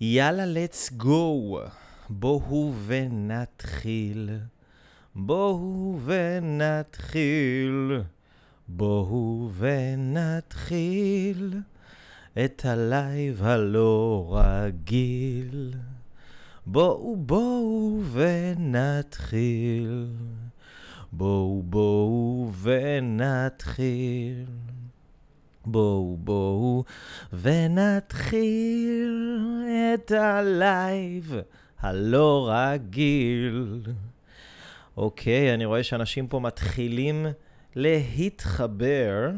יאללה, let's go. בואו ונתחיל. בואו ונתחיל. בואו ונתחיל את ה live הלא רגיל. בואו בואו ונתחיל. בואו בואו ונתחיל. בואו בואו ונתחיל את ה live הלא רגיל. אוקיי, אני רואה שאנשים פה מתחילים להתחבר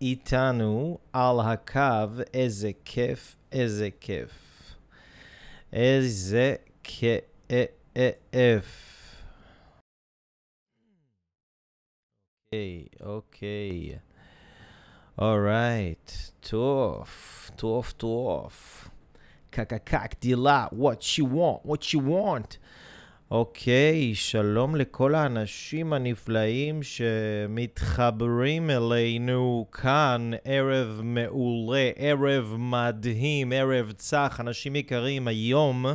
איתנו על הקו. איזה כיף, איזה כיף. איזה כיף. אוקיי, אוקיי. Alright, טוב, טוב, טוב. קקקק, דילה, what you want, what you want. אוקיי, שלום לכל האנשים הנפלאים שמתחברים אלינו כאן, ערב מעולה, ערב מדהים, ערב צח, אנשים יקרים, היום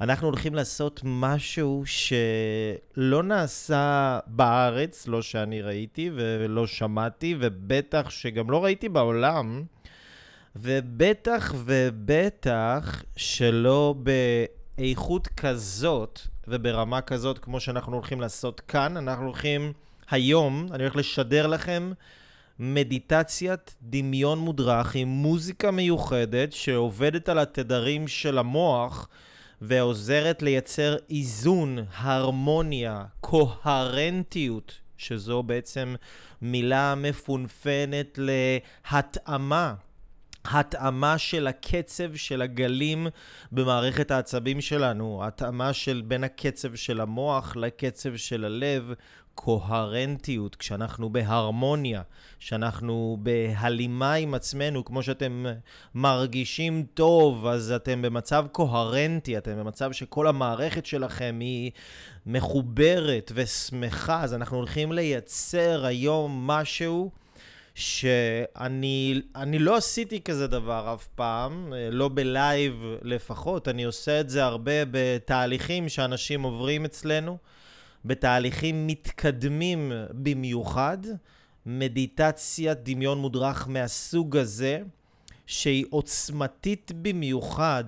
אנחנו הולכים לעשות משהו שלא נעשה בארץ, לא שאני ראיתי ולא שמעתי, ובטח שגם לא ראיתי בעולם, ובטח ובטח שלא באיכות כזאת וברמה כזאת כמו שאנחנו הולכים לעשות כאן. אנחנו הולכים היום, אני הולך לשדר לכם מדיטציית דמיון מודרך עם מוזיקה מיוחדת שעובדת על התדרים של המוח. ועוזרת לייצר איזון, הרמוניה, קוהרנטיות, שזו בעצם מילה מפונפנת להתאמה. התאמה של הקצב של הגלים במערכת העצבים שלנו, התאמה של בין הקצב של המוח לקצב של הלב, קוהרנטיות, כשאנחנו בהרמוניה, כשאנחנו בהלימה עם עצמנו, כמו שאתם מרגישים טוב, אז אתם במצב קוהרנטי, אתם במצב שכל המערכת שלכם היא מחוברת ושמחה, אז אנחנו הולכים לייצר היום משהו שאני לא עשיתי כזה דבר אף פעם, לא בלייב לפחות, אני עושה את זה הרבה בתהליכים שאנשים עוברים אצלנו. בתהליכים מתקדמים במיוחד, מדיטציית דמיון מודרך מהסוג הזה, שהיא עוצמתית במיוחד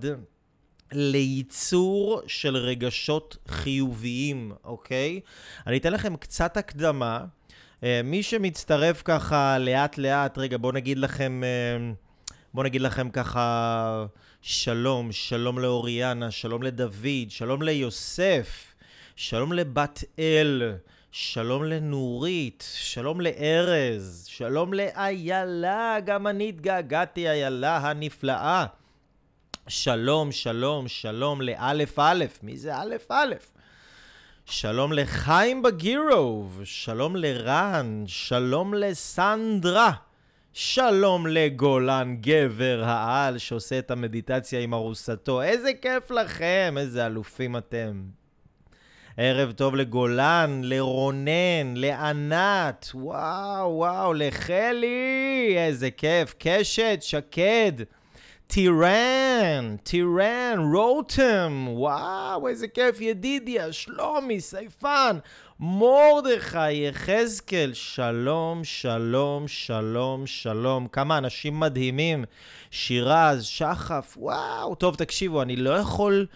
לייצור של רגשות חיוביים, אוקיי? אני אתן לכם קצת הקדמה. אה, מי שמצטרף ככה לאט לאט, רגע, בואו נגיד לכם, אה, בואו נגיד לכם ככה שלום, שלום לאוריאנה, שלום לדוד, שלום ליוסף. שלום לבת אל, שלום לנורית, שלום לארז, שלום לאיילה, גם אני התגעגעתי, איילה הנפלאה. שלום, שלום, שלום לאלף אלף, מי זה אלף אלף? שלום לחיים בגירוב, שלום לרן, שלום לסנדרה, שלום לגולן, גבר העל שעושה את המדיטציה עם ארוסתו. איזה כיף לכם, איזה אלופים אתם. ערב טוב לגולן, לרונן, לענת, וואו, וואו, לחלי, איזה כיף, קשת, שקד, טירן, טירן, רותם, וואו, איזה כיף, ידידיה, שלומי, סייפן, מרדכי, יחזקאל, שלום, שלום, שלום, שלום. כמה אנשים מדהימים. שירז, שחף, וואו. טוב, תקשיבו, אני לא יכול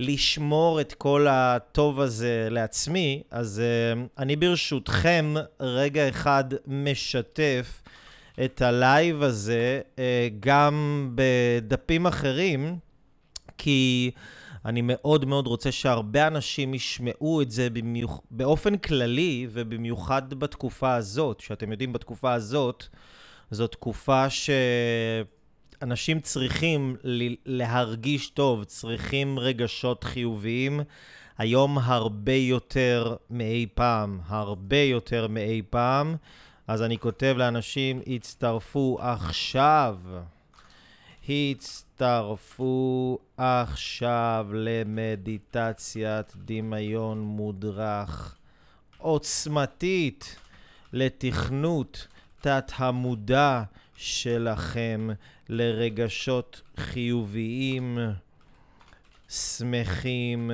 לשמור את כל הטוב הזה לעצמי, אז uh, אני ברשותכם רגע אחד משתף את ה live הזה אה, גם בדפים אחרים, כי אני מאוד מאוד רוצה שהרבה אנשים ישמעו את זה במיוח... באופן כללי, ובמיוחד בתקופה הזאת, שאתם יודעים, בתקופה הזאת, זו תקופה ש... אנשים צריכים להרגיש טוב, צריכים רגשות חיוביים. היום הרבה יותר מאי פעם, הרבה יותר מאי פעם. אז אני כותב לאנשים, הצטרפו עכשיו. הצטרפו עכשיו למדיטציית דמיון מודרך עוצמתית לתכנות תת-המודע שלכם לרגשות חיוביים שמחים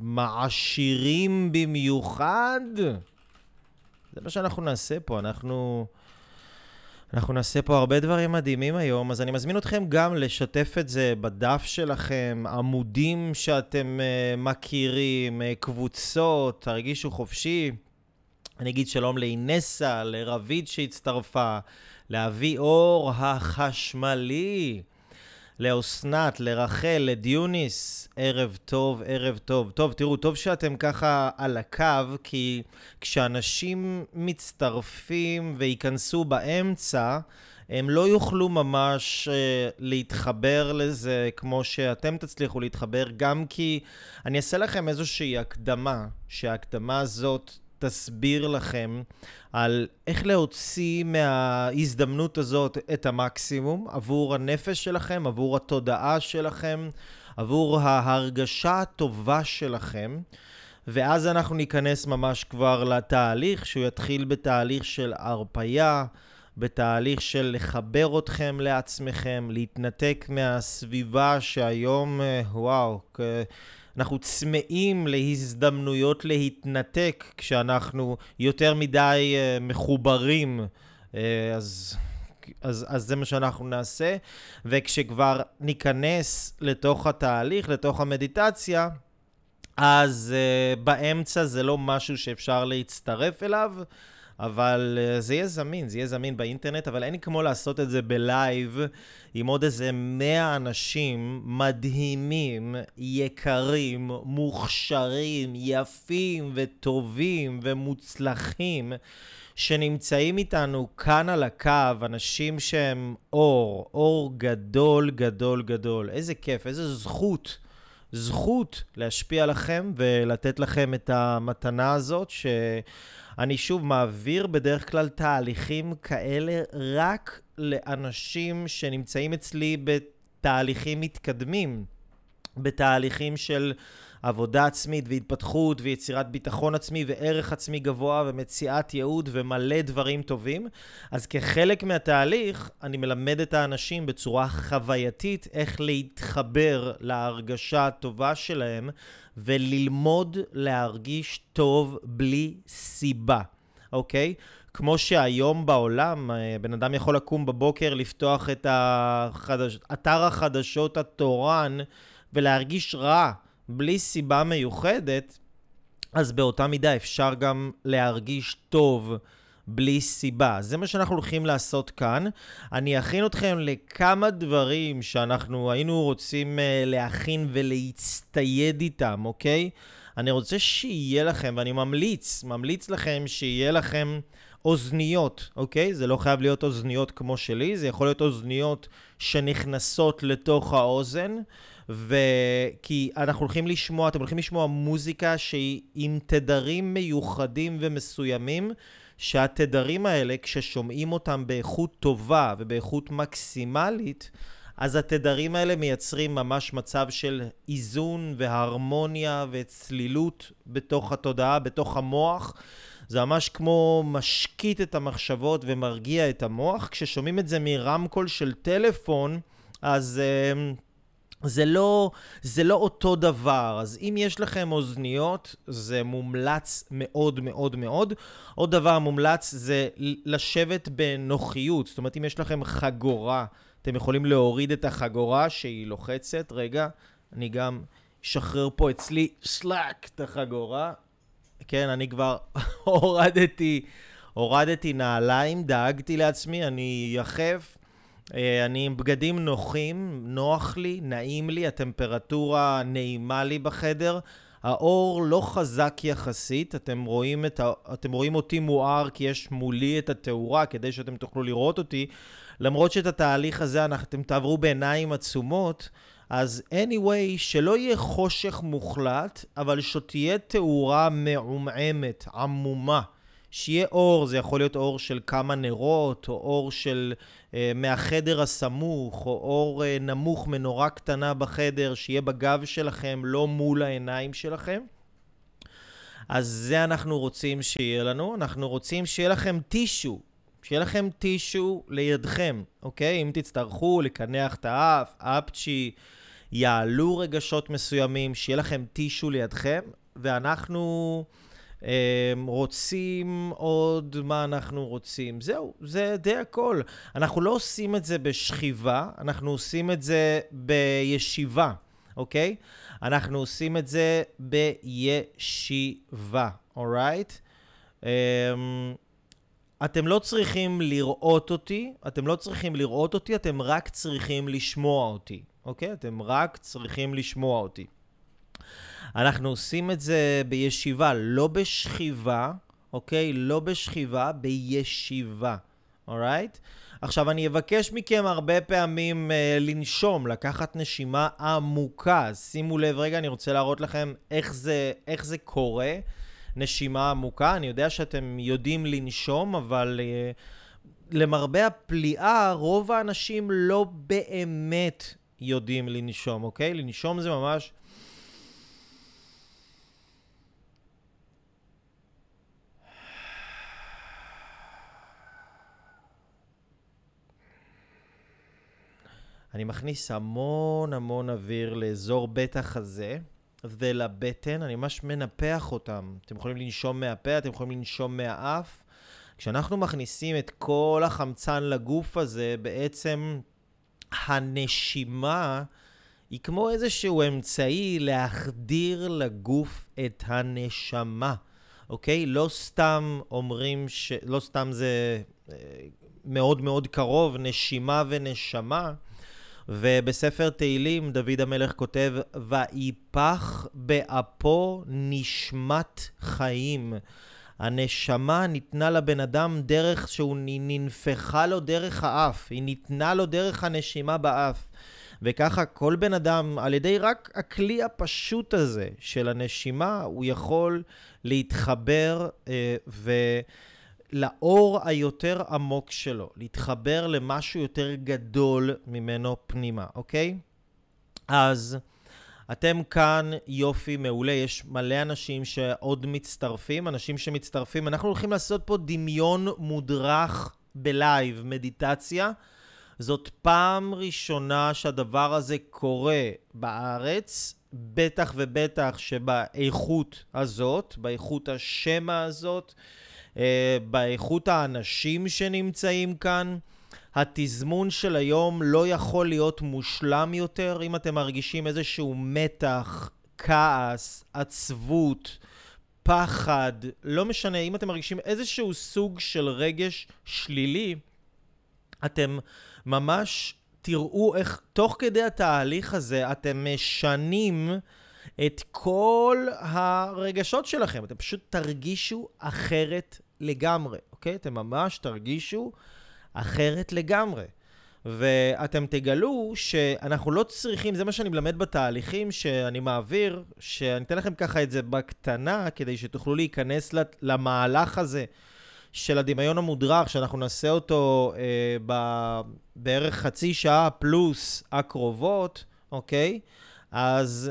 ומעשירים במיוחד. זה מה שאנחנו נעשה פה, אנחנו... אנחנו נעשה פה הרבה דברים מדהימים היום, אז אני מזמין אתכם גם לשתף את זה בדף שלכם, עמודים שאתם uh, מכירים, uh, קבוצות, תרגישו חופשי. אני אגיד שלום לאינסה, לרביד שהצטרפה, לאבי אור החשמלי. לאסנת, לרחל, לדיוניס, ערב טוב, ערב טוב. טוב, תראו, טוב שאתם ככה על הקו, כי כשאנשים מצטרפים וייכנסו באמצע, הם לא יוכלו ממש uh, להתחבר לזה כמו שאתם תצליחו להתחבר, גם כי אני אעשה לכם איזושהי הקדמה, שההקדמה הזאת תסביר לכם על איך להוציא מההזדמנות הזאת את המקסימום עבור הנפש שלכם, עבור התודעה שלכם, עבור ההרגשה הטובה שלכם. ואז אנחנו ניכנס ממש כבר לתהליך, שהוא יתחיל בתהליך של הרפייה, בתהליך של לחבר אתכם לעצמכם, להתנתק מהסביבה שהיום, אה, וואו, אנחנו צמאים להזדמנויות להתנתק כשאנחנו יותר מדי uh, מחוברים. Uh, אז, אז, אז זה מה שאנחנו נעשה. וכשכבר ניכנס לתוך התהליך, לתוך המדיטציה, אז uh, באמצע זה לא משהו שאפשר להצטרף אליו. אבל uh, זה יהיה זמין, זה יהיה זמין באינטרנט, אבל אין לי כמו לעשות את זה בלייב עם עוד איזה 100 אנשים מדהימים, יקרים, מוכשרים, יפים וטובים ומוצלחים. שנמצאים איתנו כאן על הקו, אנשים שהם אור, אור גדול, גדול, גדול. איזה כיף, איזה זכות, זכות להשפיע לכם ולתת לכם את המתנה הזאת, ש... אני שוב מעביר בדרך כלל תהליכים כאלה רק לאנשים שנמצאים אצלי בתהליכים מתקדמים, בתהליכים של עבודה עצמית והתפתחות ויצירת ביטחון עצמי וערך עצמי גבוה ומציאת ייעוד ומלא דברים טובים. אז כחלק מהתהליך, אני מלמד את האנשים בצורה חווייתית איך להתחבר להרגשה הטובה שלהם וללמוד להרגיש טוב בלי סיבה, אוקיי? כמו שהיום בעולם, אה, בן אדם יכול לקום בבוקר, לפתוח את החדש... אתר החדשות התורן ולהרגיש רע בלי סיבה מיוחדת, אז באותה מידה אפשר גם להרגיש טוב בלי סיבה. זה מה שאנחנו הולכים לעשות כאן. אני אכין אתכם לכמה דברים שאנחנו היינו רוצים אה, להכין ולהצטייד איתם, אוקיי? אני רוצה שיהיה לכם, ואני ממליץ, ממליץ לכם שיהיה לכם אוזניות, אוקיי? זה לא חייב להיות אוזניות כמו שלי, זה יכול להיות אוזניות שנכנסות לתוך האוזן. וכי אנחנו הולכים לשמוע, אתם הולכים לשמוע מוזיקה שהיא עם תדרים מיוחדים ומסוימים, שהתדרים האלה, כששומעים אותם באיכות טובה ובאיכות מקסימלית, אז התדרים האלה מייצרים ממש מצב של איזון והרמוניה וצלילות בתוך התודעה, בתוך המוח. זה ממש כמו משקיט את המחשבות ומרגיע את המוח. כששומעים את זה מרמקול של טלפון, אז... Uh, זה לא, זה לא אותו דבר, אז אם יש לכם אוזניות, זה מומלץ מאוד מאוד מאוד. עוד דבר מומלץ זה לשבת בנוחיות, זאת אומרת, אם יש לכם חגורה, אתם יכולים להוריד את החגורה שהיא לוחצת. רגע, אני גם אשחרר פה אצלי שלאק את החגורה. כן, אני כבר הורדתי, הורדתי נעליים, דאגתי לעצמי, אני יחף. אה, אני עם בגדים נוחים, נוח לי, נעים לי, הטמפרטורה נעימה לי בחדר. האור לא חזק יחסית, אתם רואים, ה... אתם רואים אותי מואר כי יש מולי את התאורה כדי שאתם תוכלו לראות אותי. למרות שאת התהליך הזה אתם תעברו בעיניים עצומות, אז anyway, שלא יהיה חושך מוחלט, אבל שתהיה תאורה מעומעמת, עמומה. שיהיה אור, זה יכול להיות אור של כמה נרות, או אור של אה, מהחדר הסמוך, או אור אה, נמוך מנורה קטנה בחדר, שיהיה בגב שלכם, לא מול העיניים שלכם. אז זה אנחנו רוצים שיהיה לנו. אנחנו רוצים שיהיה לכם טישו, שיהיה לכם טישו לידכם, אוקיי? אם תצטרכו לקנח את האף, אפצ'י, יעלו רגשות מסוימים, שיהיה לכם טישו לידכם, ואנחנו רוצים עוד מה אנחנו רוצים. זהו, זה די הכל. אנחנו לא עושים את זה בשכיבה, אנחנו עושים את זה בישיבה, אוקיי? אנחנו עושים את זה בישיבה, אורייט? Um, אתם לא צריכים לראות אותי, אתם לא צריכים לראות אותי, אתם רק צריכים לשמוע אותי, אוקיי? אתם רק צריכים לשמוע אותי. אנחנו עושים את זה בישיבה, לא בשכיבה, אוקיי? לא בשכיבה, בישיבה, אורייט? עכשיו, אני אבקש מכם הרבה פעמים uh, לנשום, לקחת נשימה עמוקה. שימו לב, רגע, אני רוצה להראות לכם איך זה, איך זה קורה. נשימה עמוקה. אני יודע שאתם יודעים לנשום, אבל uh, למרבה הפליאה, רוב האנשים לא באמת יודעים לנשום, אוקיי? לנשום זה ממש... אני מכניס המון המון אוויר לאזור בית החזה. ולבטן, אני ממש מנפח אותם. אתם יכולים לנשום מהפה, אתם יכולים לנשום מהאף. כשאנחנו מכניסים את כל החמצן לגוף הזה, בעצם הנשימה היא כמו איזשהו אמצעי להחדיר לגוף את הנשמה, אוקיי? לא סתם אומרים ש... לא סתם זה אה, מאוד מאוד קרוב, נשימה ונשמה. ובספר תהילים דוד המלך כותב, ויפח באפו נשמת חיים. הנשמה ניתנה לבן אדם דרך שהוא ננפחה לו דרך האף, היא ניתנה לו דרך הנשימה באף. וככה כל בן אדם, על ידי רק הכלי הפשוט הזה של הנשימה, הוא יכול להתחבר אה, ו... לאור היותר עמוק שלו, להתחבר למשהו יותר גדול ממנו פנימה, אוקיי? אז אתם כאן, יופי, מעולה, יש מלא אנשים שעוד מצטרפים, אנשים שמצטרפים. אנחנו הולכים לעשות פה דמיון מודרך בלייב, מדיטציה. זאת פעם ראשונה שהדבר הזה קורה בארץ, בטח ובטח שבאיכות הזאת, באיכות השמע הזאת. אה, באיכות האנשים שנמצאים כאן. התזמון של היום לא יכול להיות מושלם יותר אם אתם מרגישים איזשהו מתח, כעס, עצבות, פחד, לא משנה, אם אתם מרגישים איזשהו סוג של רגש שלילי, אתם ממש תראו איך תוך כדי התהליך הזה אתם משנים את כל הרגשות שלכם. אתם פשוט תרגישו אחרת לגמרי, אוקיי? אתם ממש תרגישו אחרת לגמרי. ואתם תגלו שאנחנו לא צריכים, זה מה שאני מלמד בתהליכים שאני מעביר, שאני אתן לכם ככה את זה בקטנה, כדי שתוכלו להיכנס למהלך הזה של הדמיון המודרך, שאנחנו נעשה אותו אה, ב, בערך חצי שעה פלוס הקרובות, אוקיי? אז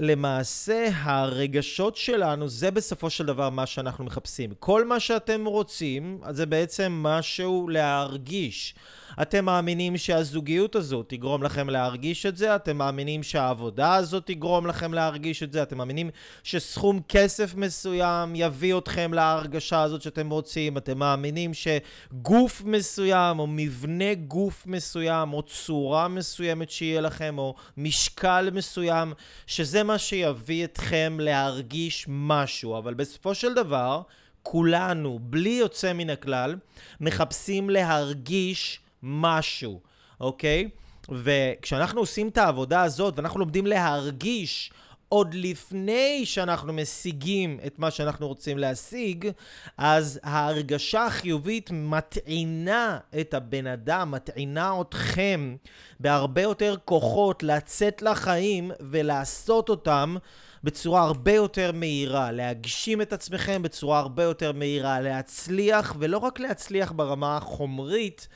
למעשה הרגשות שלנו זה בסופו של דבר מה שאנחנו מחפשים. כל מה שאתם רוצים זה בעצם משהו להרגיש. אתם מאמינים שהזוגיות הזאת תגרום לכם להרגיש את זה, אתם מאמינים שהעבודה הזאת תגרום לכם להרגיש את זה, אתם מאמינים שסכום כסף מסוים יביא אתכם להרגשה הזאת שאתם רוצים, אתם מאמינים שגוף מסוים או מבנה גוף מסוים או צורה מסוימת שיהיה לכם או משקל מסוים, שזה מה שיביא אתכם להרגיש משהו, אבל בסופו של דבר, כולנו, בלי יוצא מן הכלל, מחפשים להרגיש משהו, אוקיי? וכשאנחנו עושים את העבודה הזאת ואנחנו לומדים להרגיש עוד לפני שאנחנו משיגים את מה שאנחנו רוצים להשיג, אז ההרגשה החיובית מטעינה את הבן אדם, מטעינה אתכם בהרבה יותר כוחות לצאת לחיים ולעשות אותם בצורה הרבה יותר מהירה, להגשים את עצמכם בצורה הרבה יותר מהירה, להצליח, ולא רק להצליח ברמה החומרית,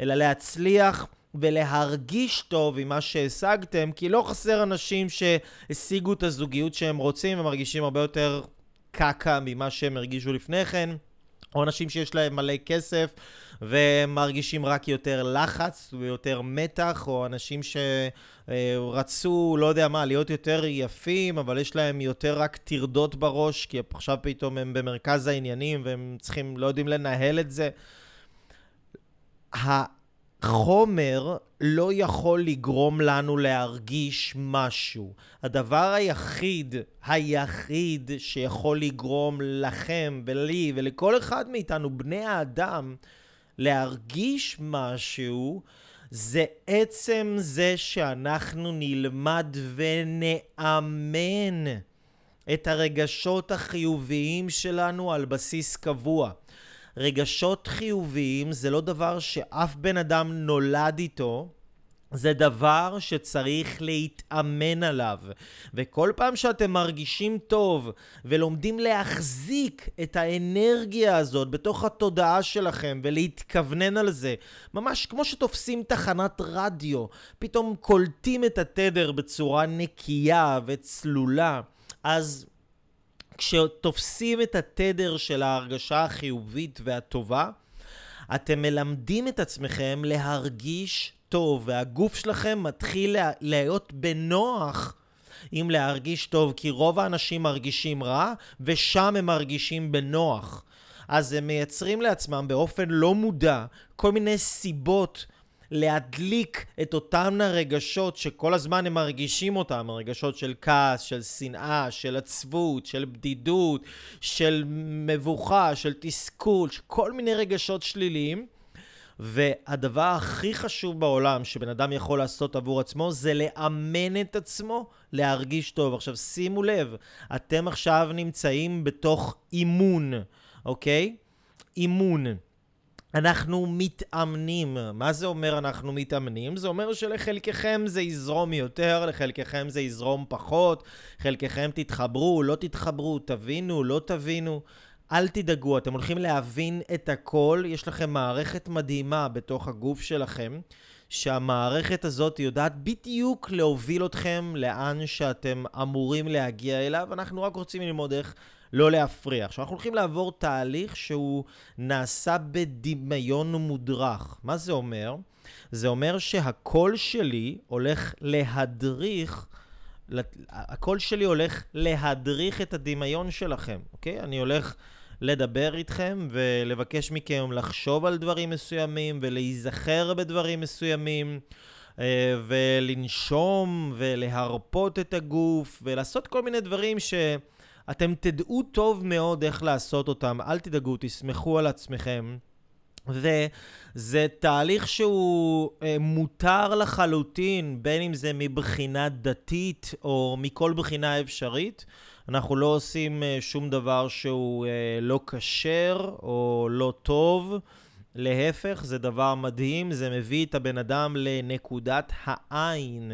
אלא להצליח ולהרגיש טוב עם מה שהשגתם, כי לא חסר אנשים שהשיגו את הזוגיות שהם רוצים ומרגישים הרבה יותר קקה ממה שהם הרגישו לפני כן. או אנשים שיש להם מלא כסף ומרגישים רק יותר לחץ ויותר מתח, או אנשים שרצו, לא יודע מה, להיות יותר יפים, אבל יש להם יותר רק טרדות בראש, כי עכשיו פתאום הם במרכז העניינים והם צריכים, לא יודעים לנהל את זה. החומר לא יכול לגרום לנו להרגיש משהו. הדבר היחיד, היחיד שיכול לגרום לכם ולי ולכל אחד מאיתנו, בני האדם, להרגיש משהו, זה עצם זה שאנחנו נלמד ונאמן את הרגשות החיוביים שלנו על בסיס קבוע. רגשות חיוביים זה לא דבר שאף בן אדם נולד איתו, זה דבר שצריך להתאמן עליו. וכל פעם שאתם מרגישים טוב ולומדים להחזיק את האנרגיה הזאת בתוך התודעה שלכם ולהתכוונן על זה, ממש כמו שתופסים תחנת רדיו, פתאום קולטים את התדר בצורה נקייה וצלולה, אז כשתופסים את התדר של ההרגשה החיובית והטובה, אתם מלמדים את עצמכם להרגיש טוב, והגוף שלכם מתחיל להיות בנוח עם להרגיש טוב, כי רוב האנשים מרגישים רע, ושם הם מרגישים בנוח. אז הם מייצרים לעצמם באופן לא מודע כל מיני סיבות להדליק את אותם הרגשות שכל הזמן הם מרגישים אותם, הרגשות של כעס, של שנאה, של עצבות, של בדידות, של מבוכה, של תסכול, כל מיני רגשות שליליים. והדבר הכי חשוב בעולם שבן אדם יכול לעשות עבור עצמו זה לאמן את עצמו להרגיש טוב. עכשיו שימו לב, אתם עכשיו נמצאים בתוך אימון, אוקיי? אימון. אנחנו מתאמנים. מה זה אומר אנחנו מתאמנים? זה אומר שלחלקכם זה יזרום יותר, לחלקכם זה יזרום פחות, חלקכם תתחברו, לא תתחברו, תבינו, לא תבינו. אל תדאגו, אתם הולכים להבין את הכל, יש לכם מערכת מדהימה בתוך הגוף שלכם, שהמערכת הזאת יודעת בדיוק להוביל אתכם לאן שאתם אמורים להגיע אליו, אנחנו רק רוצים ללמוד איך לא להפריע. עכשיו, אנחנו הולכים לעבור תהליך שהוא נעשה בדמיון מודרך. מה זה אומר? זה אומר שהקול שלי הולך להדריך, הקול שלי הולך להדריך את הדמיון שלכם, אוקיי? אני הולך לדבר איתכם ולבקש מכם לחשוב על דברים מסוימים ולהיזכר בדברים מסוימים. אה, ולנשום ולהרפות את הגוף ולעשות כל מיני דברים ש... אתם תדעו טוב מאוד איך לעשות אותם, אל תדאגו, תסמכו על עצמכם. וזה תהליך שהוא אה, מותר לחלוטין, בין אם זה מבחינה דתית או מכל בחינה אפשרית. אנחנו לא עושים אה, שום דבר שהוא אה, לא כשר או לא טוב. להפך, זה דבר מדהים, זה מביא את הבן אדם לנקודת העין.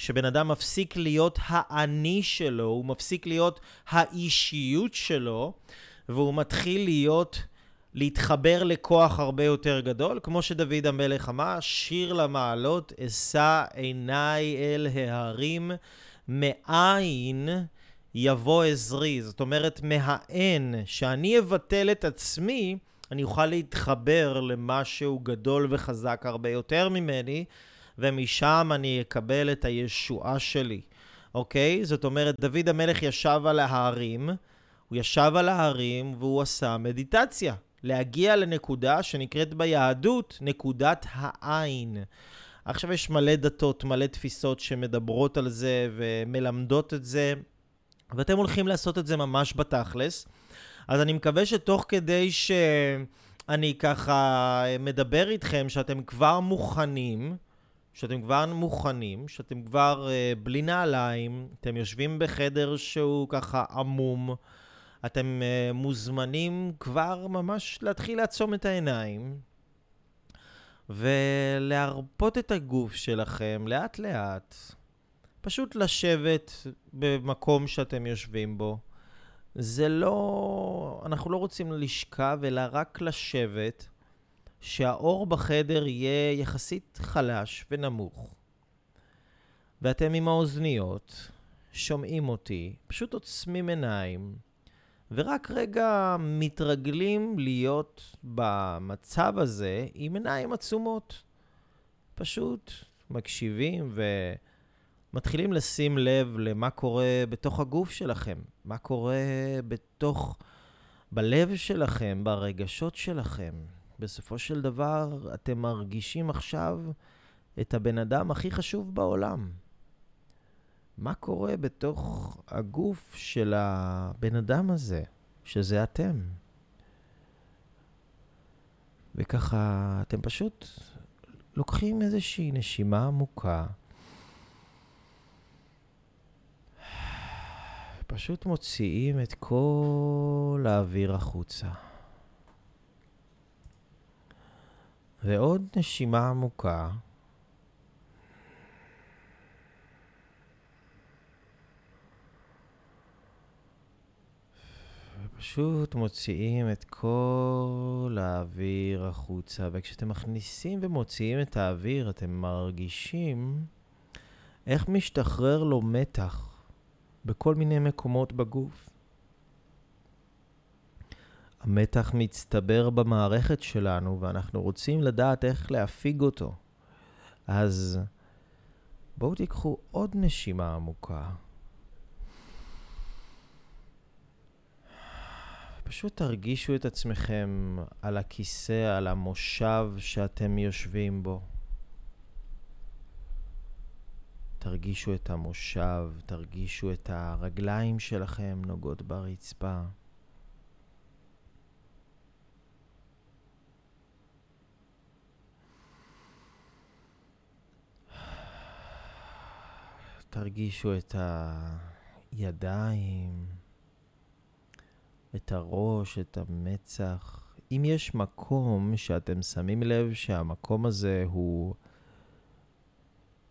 שבן אדם מפסיק להיות האני שלו, הוא מפסיק להיות האישיות שלו, והוא מתחיל להיות, להתחבר לכוח הרבה יותר גדול, כמו שדוד המלך אמר, שיר למעלות, אשא עיניי אל ההרים, מאין יבוא עזרי. זאת אומרת, מהאין, שאני אבטל את עצמי, אני אוכל להתחבר למשהו גדול וחזק הרבה יותר ממני, ומשם אני אקבל את הישועה שלי, אוקיי? זאת אומרת, דוד המלך ישב על ההרים, הוא ישב על ההרים והוא עשה מדיטציה. להגיע לנקודה שנקראת ביהדות נקודת העין. עכשיו יש מלא דתות, מלא תפיסות שמדברות על זה ומלמדות את זה, ואתם הולכים לעשות את זה ממש בתכלס. אז אני מקווה שתוך כדי שאני ככה מדבר איתכם, שאתם כבר מוכנים, שאתם כבר מוכנים, שאתם כבר uh, בלי נעליים, אתם יושבים בחדר שהוא ככה עמום, אתם uh, מוזמנים כבר ממש להתחיל לעצום את העיניים ולהרפות את הגוף שלכם לאט לאט. פשוט לשבת במקום שאתם יושבים בו. זה לא... אנחנו לא רוצים לשכב, אלא רק לשבת. שהאור בחדר יהיה יחסית חלש ונמוך, ואתם עם האוזניות שומעים אותי, פשוט עוצמים עיניים ורק רגע מתרגלים להיות במצב הזה עם עיניים עצומות. פשוט מקשיבים ומתחילים לשים לב למה קורה בתוך הגוף שלכם, מה קורה בתוך, בלב שלכם, ברגשות שלכם. בסופו של דבר, אתם מרגישים עכשיו את הבן אדם הכי חשוב בעולם. מה קורה בתוך הגוף של הבן אדם הזה, שזה אתם? וככה אתם פשוט לוקחים איזושהי נשימה עמוקה, פשוט מוציאים את כל האוויר החוצה. ועוד נשימה עמוקה. פשוט מוציאים את כל האוויר החוצה, וכשאתם מכניסים ומוציאים את האוויר, אתם מרגישים איך משתחרר לו מתח בכל מיני מקומות בגוף. המתח מצטבר במערכת שלנו, ואנחנו רוצים לדעת איך להפיג אותו. אז בואו תיקחו עוד נשימה עמוקה. פשוט תרגישו את עצמכם על הכיסא, על המושב שאתם יושבים בו. תרגישו את המושב, תרגישו את הרגליים שלכם נוגעות ברצפה. תרגישו את הידיים. את הראש, את המצח. אם יש מקום שאתם שמים לב שהמקום הזה הוא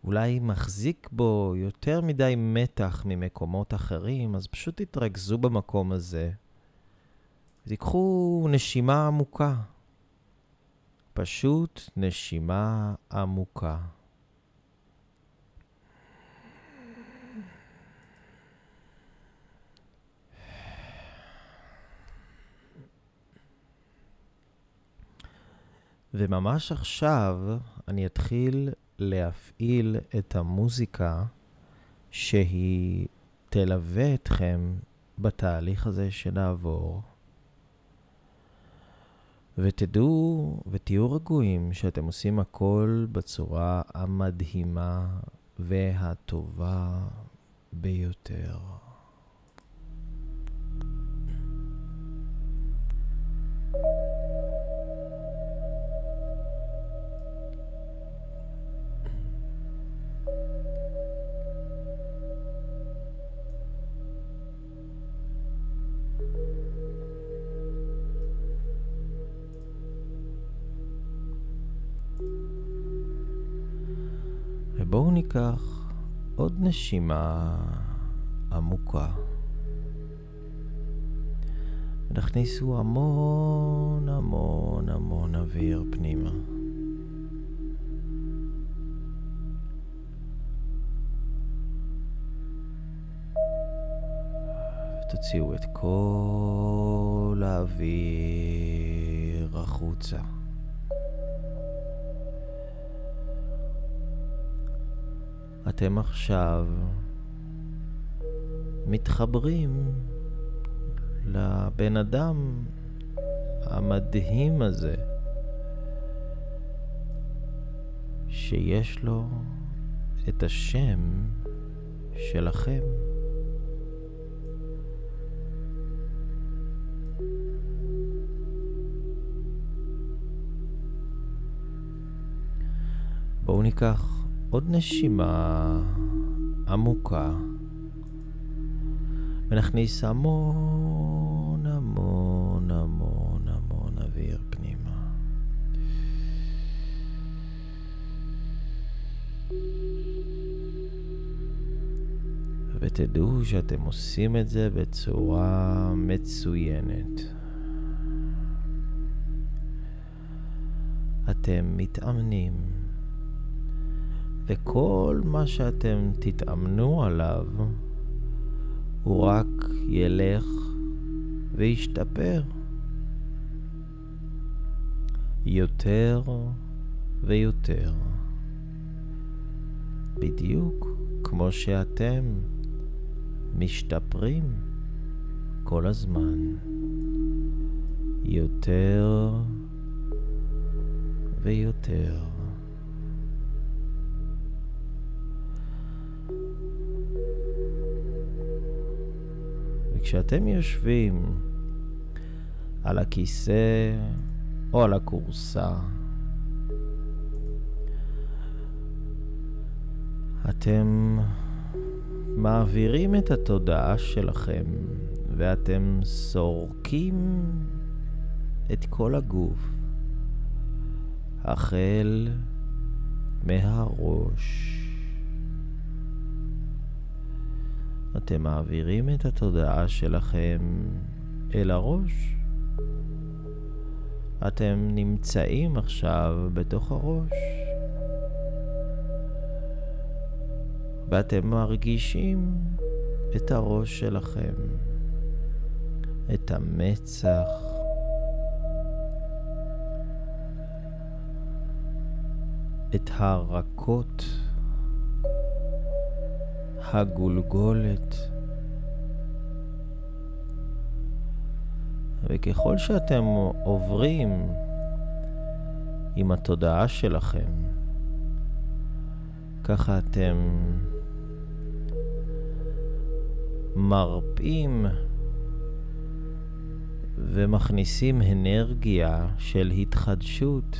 אולי מחזיק בו יותר מדי מתח ממקומות אחרים, אז פשוט תתרכזו במקום הזה. תיקחו נשימה עמוקה. פשוט נשימה עמוקה. וממש עכשיו אני אתחיל להפעיל את המוזיקה שהיא תלווה אתכם בתהליך הזה שנעבור. ותדעו ותהיו רגועים שאתם עושים הכל בצורה המדהימה והטובה ביותר. נשימה עמוקה. ונכניסו המון המון המון אוויר פנימה. תוציאו את כל האוויר החוצה. אתם עכשיו מתחברים לבן אדם המדהים הזה, שיש לו את השם שלכם. בואו ניקח עוד נשימה עמוקה ונכניס המון המון המון המון אוויר פנימה. ותדעו שאתם עושים את זה בצורה מצוינת. אתם מתאמנים. וכל מה שאתם תתאמנו עליו, הוא רק ילך וישתפר. יותר ויותר. בדיוק כמו שאתם משתפרים כל הזמן. יותר ויותר. וכשאתם יושבים על הכיסא או על הכורסה, אתם מעבירים את התודעה שלכם ואתם סורקים את כל הגוף, החל מהראש. אתם מעבירים את התודעה שלכם אל הראש. אתם נמצאים עכשיו בתוך הראש. ואתם מרגישים את הראש שלכם, את המצח, את הרכות, הגולגולת. וככל שאתם עוברים עם התודעה שלכם, ככה אתם מרפאים ומכניסים אנרגיה של התחדשות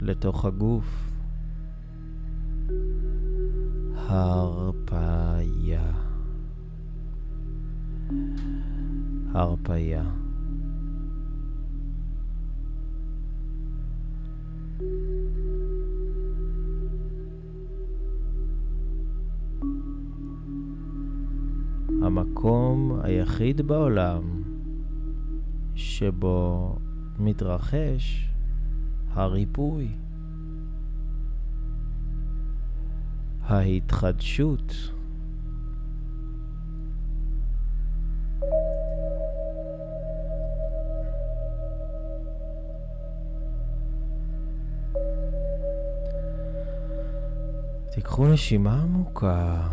לתוך הגוף. הרפאיה. הרפאיה. המקום היחיד בעולם שבו מתרחש הריפוי, ההתחדשות. תיקחו נשימה עמוקה.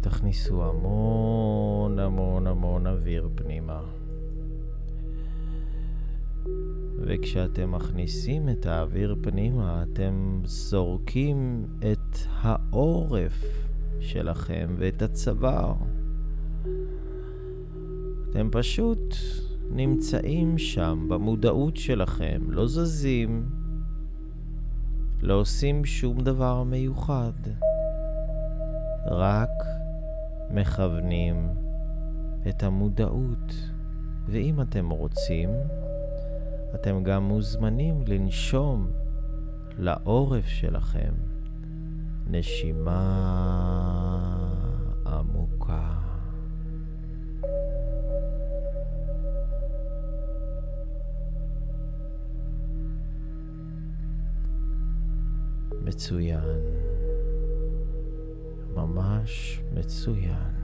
תכניסו המון המון המון אוויר פנימה. וכשאתם מכניסים את האוויר פנימה, אתם זורקים את העורף שלכם ואת הצוואר. אתם פשוט נמצאים שם במודעות שלכם, לא זזים, לא עושים שום דבר מיוחד, רק מכוונים את המודעות. ואם אתם רוצים, אתם גם מוזמנים לנשום לעורף שלכם נשימה עמוקה. מצוין. ממש מצוין.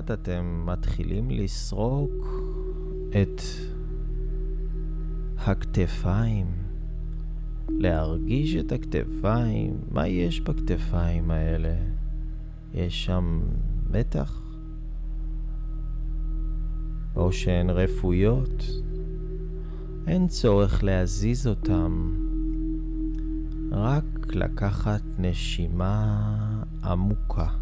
לאט אתם מתחילים לסרוק את הכתפיים להרגיש את הכתפיים, מה יש בכתפיים האלה? יש שם מתח? או שהן רפויות? אין צורך להזיז אותם, רק לקחת נשימה עמוקה.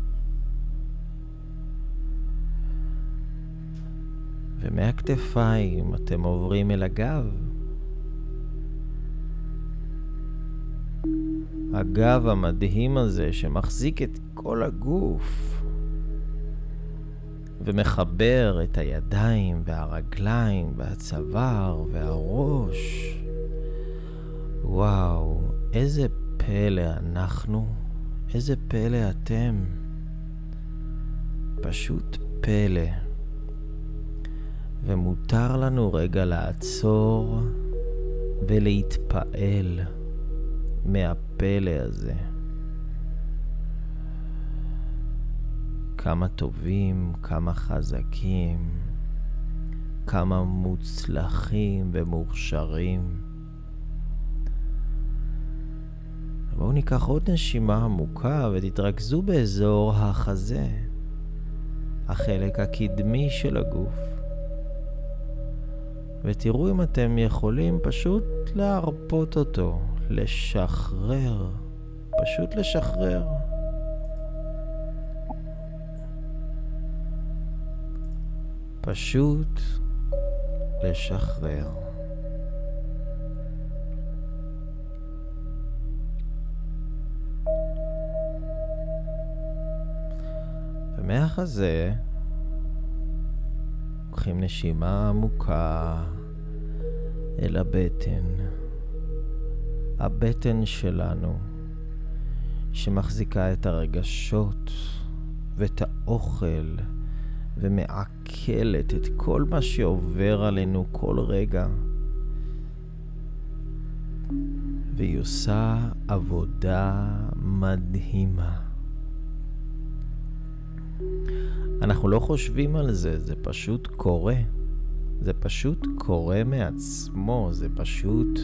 ומהכתפיים אתם עוברים אל הגב. הגב המדהים הזה שמחזיק את כל הגוף ומחבר את הידיים והרגליים והצוואר והראש. וואו, איזה פלא אנחנו, איזה פלא אתם. פשוט פלא. ומותר לנו רגע לעצור ולהתפעל מהפלא הזה. כמה טובים, כמה חזקים, כמה מוצלחים ומוכשרים. בואו ניקח עוד נשימה עמוקה ותתרכזו באזור החזה, החלק הקדמי של הגוף. ותראו אם אתם יכולים פשוט להרפות אותו, לשחרר, פשוט לשחרר. פשוט לשחרר. ומהחזה לוקחים נשימה עמוקה אל הבטן. הבטן שלנו, שמחזיקה את הרגשות ואת האוכל ומעכלת את כל מה שעובר עלינו כל רגע. והיא עושה עבודה מדהימה. אנחנו לא חושבים על זה, זה פשוט קורה. זה פשוט קורה מעצמו, זה פשוט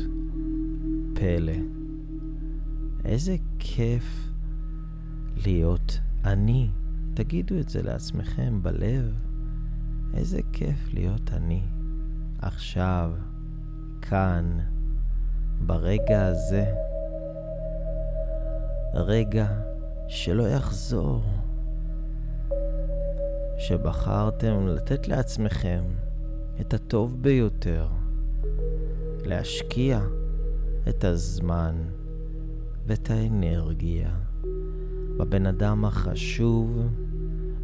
פלא. איזה כיף להיות אני. תגידו את זה לעצמכם בלב. איזה כיף להיות אני. עכשיו, כאן, ברגע הזה. רגע שלא יחזור. שבחרתם לתת לעצמכם את הטוב ביותר, להשקיע את הזמן ואת האנרגיה בבן אדם החשוב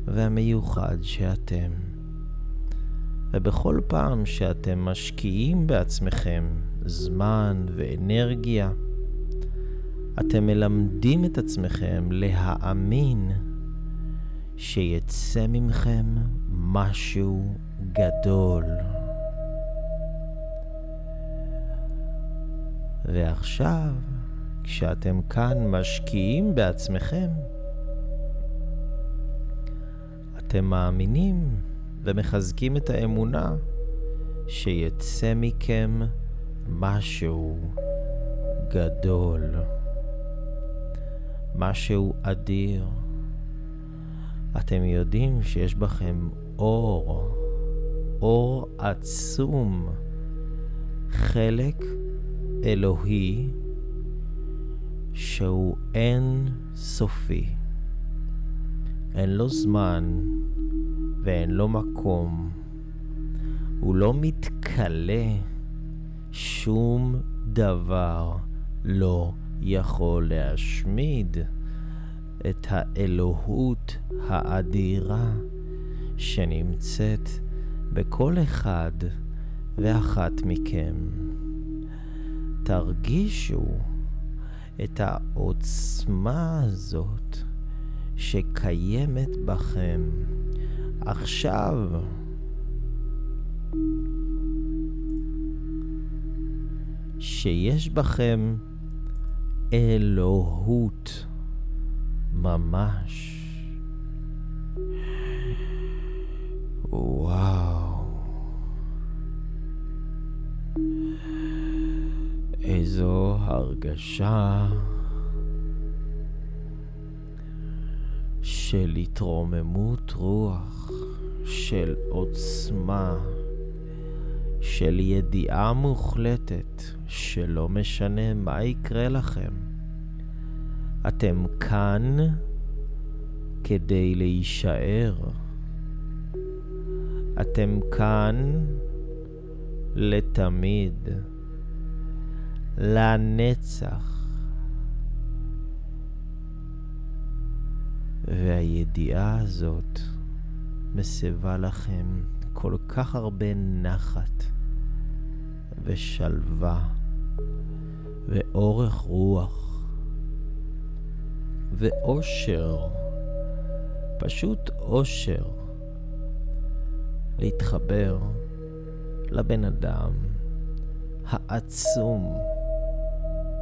והמיוחד שאתם. ובכל פעם שאתם משקיעים בעצמכם זמן ואנרגיה, אתם מלמדים את עצמכם להאמין שיצא ממכם משהו גדול. ועכשיו, כשאתם כאן משקיעים בעצמכם, אתם מאמינים ומחזקים את האמונה שיצא מכם משהו גדול, משהו אדיר. אתם יודעים שיש בכם אור, אור עצום, חלק אלוהי שהוא אין סופי. אין לו זמן ואין לו מקום. הוא לא מתכלה, שום דבר לא יכול להשמיד. את האלוהות האדירה שנמצאת בכל אחד ואחת מכם. תרגישו את העוצמה הזאת שקיימת בכם עכשיו. שיש בכם אלוהות. ממש. וואו. איזו הרגשה של התרוממות רוח, של עוצמה, של ידיעה מוחלטת שלא משנה מה יקרה לכם. אתם כאן כדי להישאר. אתם כאן לתמיד, לנצח. והידיעה הזאת מסבה לכם כל כך הרבה נחת ושלווה ואורך רוח ואושר פשוט אושר להתחבר לבן אדם העצום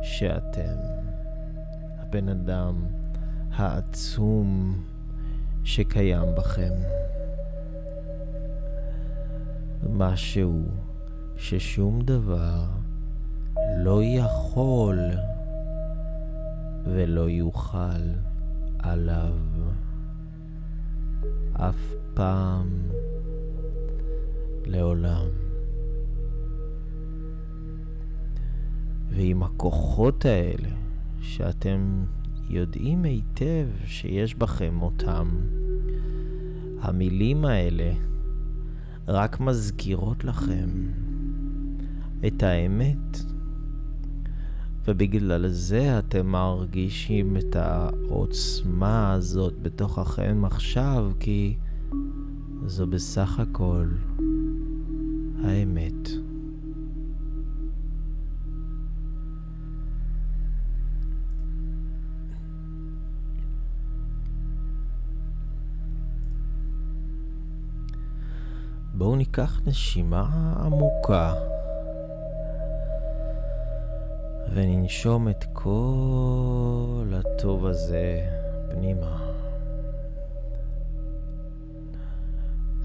שאתם. הבן אדם העצום שקיים בכם. משהו ששום דבר לא יכול ולא יוכל עליו אף פעם לעולם. ועם הכוחות האלה שאתם יודעים היטב שיש בכם אותם, המילים האלה רק מזכירות לכם את האמת, ובגלל זה אתם מרגישים את העוצמה הזאת בתוככם עכשיו, כי זו בסך הכל האמת. בואו ניקח נשימה עמוקה וננשום את כל הטוב הזה פנימה.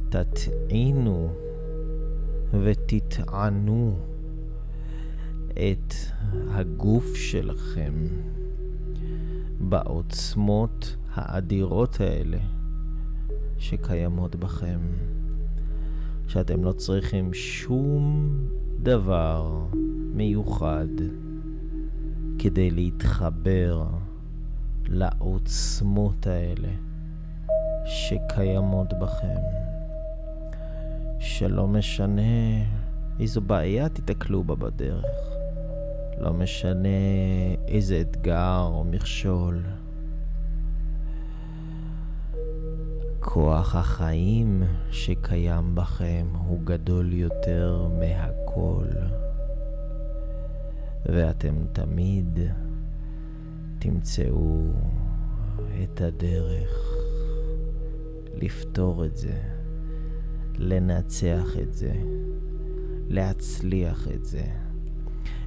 תטעינו ותטענו את הגוף שלכם בעוצמות האדירות האלה שקיימות בכם. שאתם לא צריכים שום דבר מיוחד כדי להתחבר לעוצמות האלה שקיימות בכם. שלא משנה איזו בעיה תיתקלו בה בדרך, לא משנה איזה אתגר או מכשול. כוח החיים שקיים בכם הוא גדול יותר מהכל, ואתם תמיד תמצאו את הדרך לפתור את זה, לנצח את זה, להצליח את זה,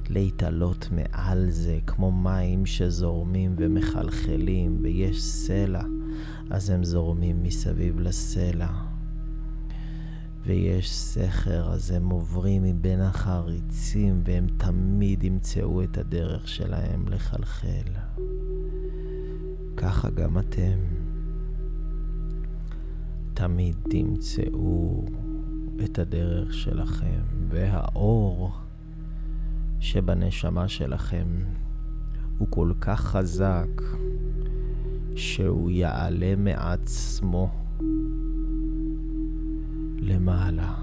להתעלות מעל זה כמו מים שזורמים ומחלחלים ויש סלע. אז הם זורמים מסביב לסלע. ויש סכר, אז הם עוברים מבין החריצים, והם תמיד ימצאו את הדרך שלהם לחלחל. ככה גם אתם. תמיד תמצאו את הדרך שלכם, והאור שבנשמה שלכם הוא כל כך חזק. שהוא יעלה מעצמו למעלה,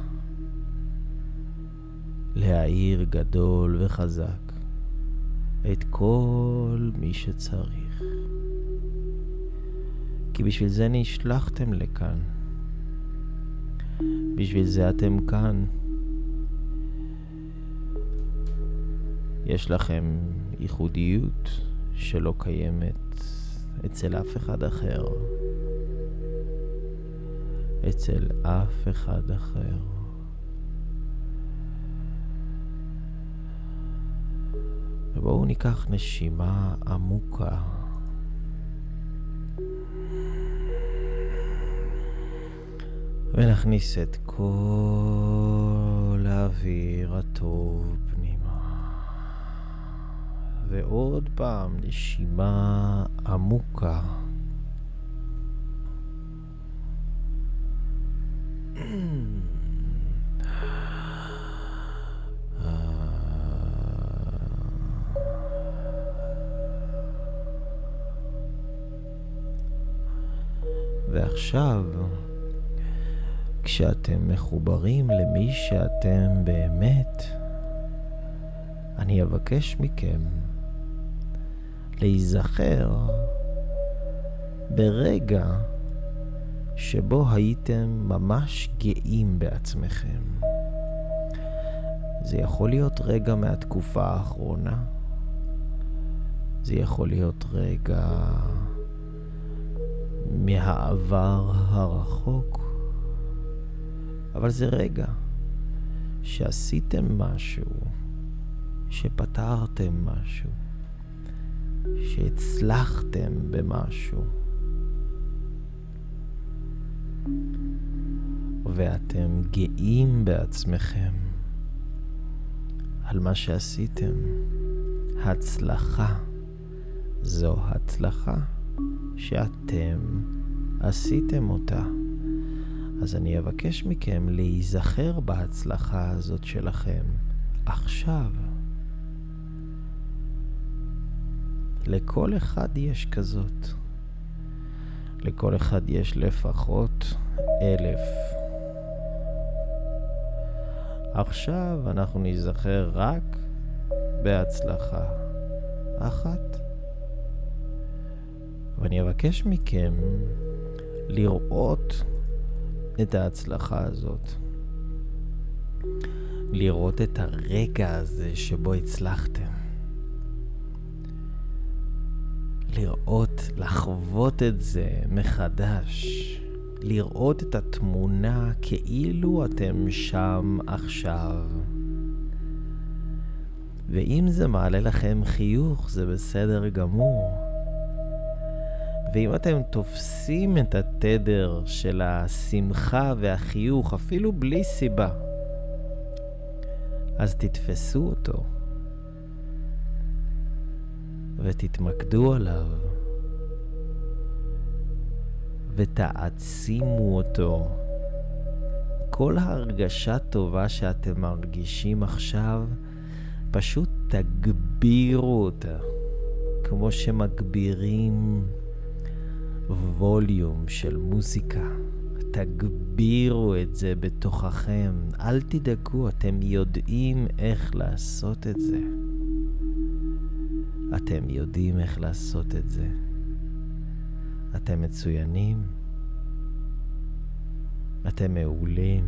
להאיר גדול וחזק את כל מי שצריך. כי בשביל זה נשלחתם לכאן. בשביל זה אתם כאן. יש לכם ייחודיות שלא קיימת אצל אף אחד אחר. אצל אף אחד אחר. ובואו ניקח נשימה עמוקה. ונכניס את כל האוויר הטוב ועוד פעם נשימה עמוקה. ועכשיו, כשאתם מחוברים למי שאתם באמת, אני אבקש מכם להיזכר ברגע שבו הייתם ממש גאים בעצמכם. זה יכול להיות רגע מהתקופה האחרונה, זה יכול להיות רגע מהעבר הרחוק, אבל זה רגע שעשיתם משהו, שפתרתם משהו, שהצלחתם במשהו. ואתם גאים בעצמכם על מה שעשיתם. הצלחה זו הצלחה שאתם עשיתם אותה. אז אני אבקש מכם להיזכר בהצלחה הזאת שלכם עכשיו. לכל אחד יש כזאת. לכל אחד יש לפחות אלף. עכשיו אנחנו ניזכר רק בהצלחה אחת. ואני אבקש מכם לראות את ההצלחה הזאת. לראות את הרגע הזה שבו הצלחתם. לראות, לחוות את זה מחדש. לראות את התמונה כאילו אתם שם עכשיו. ואם זה מעלה לכם חיוך, זה בסדר גמור. ואם אתם תופסים את התדר של השמחה והחיוך, אפילו בלי סיבה, אז תתפסו אותו ותתמקדו עליו. ותעצימו אותו. כל ההרגשה טובה שאתם מרגישים עכשיו, פשוט תגבירו אותה, כמו שמגבירים ווליום של מוזיקה. תגבירו את זה בתוככם. אל תדאגו, אתם יודעים איך לעשות את זה. אתם יודעים איך לעשות את זה. אתם מצוינים, אתם מעולים,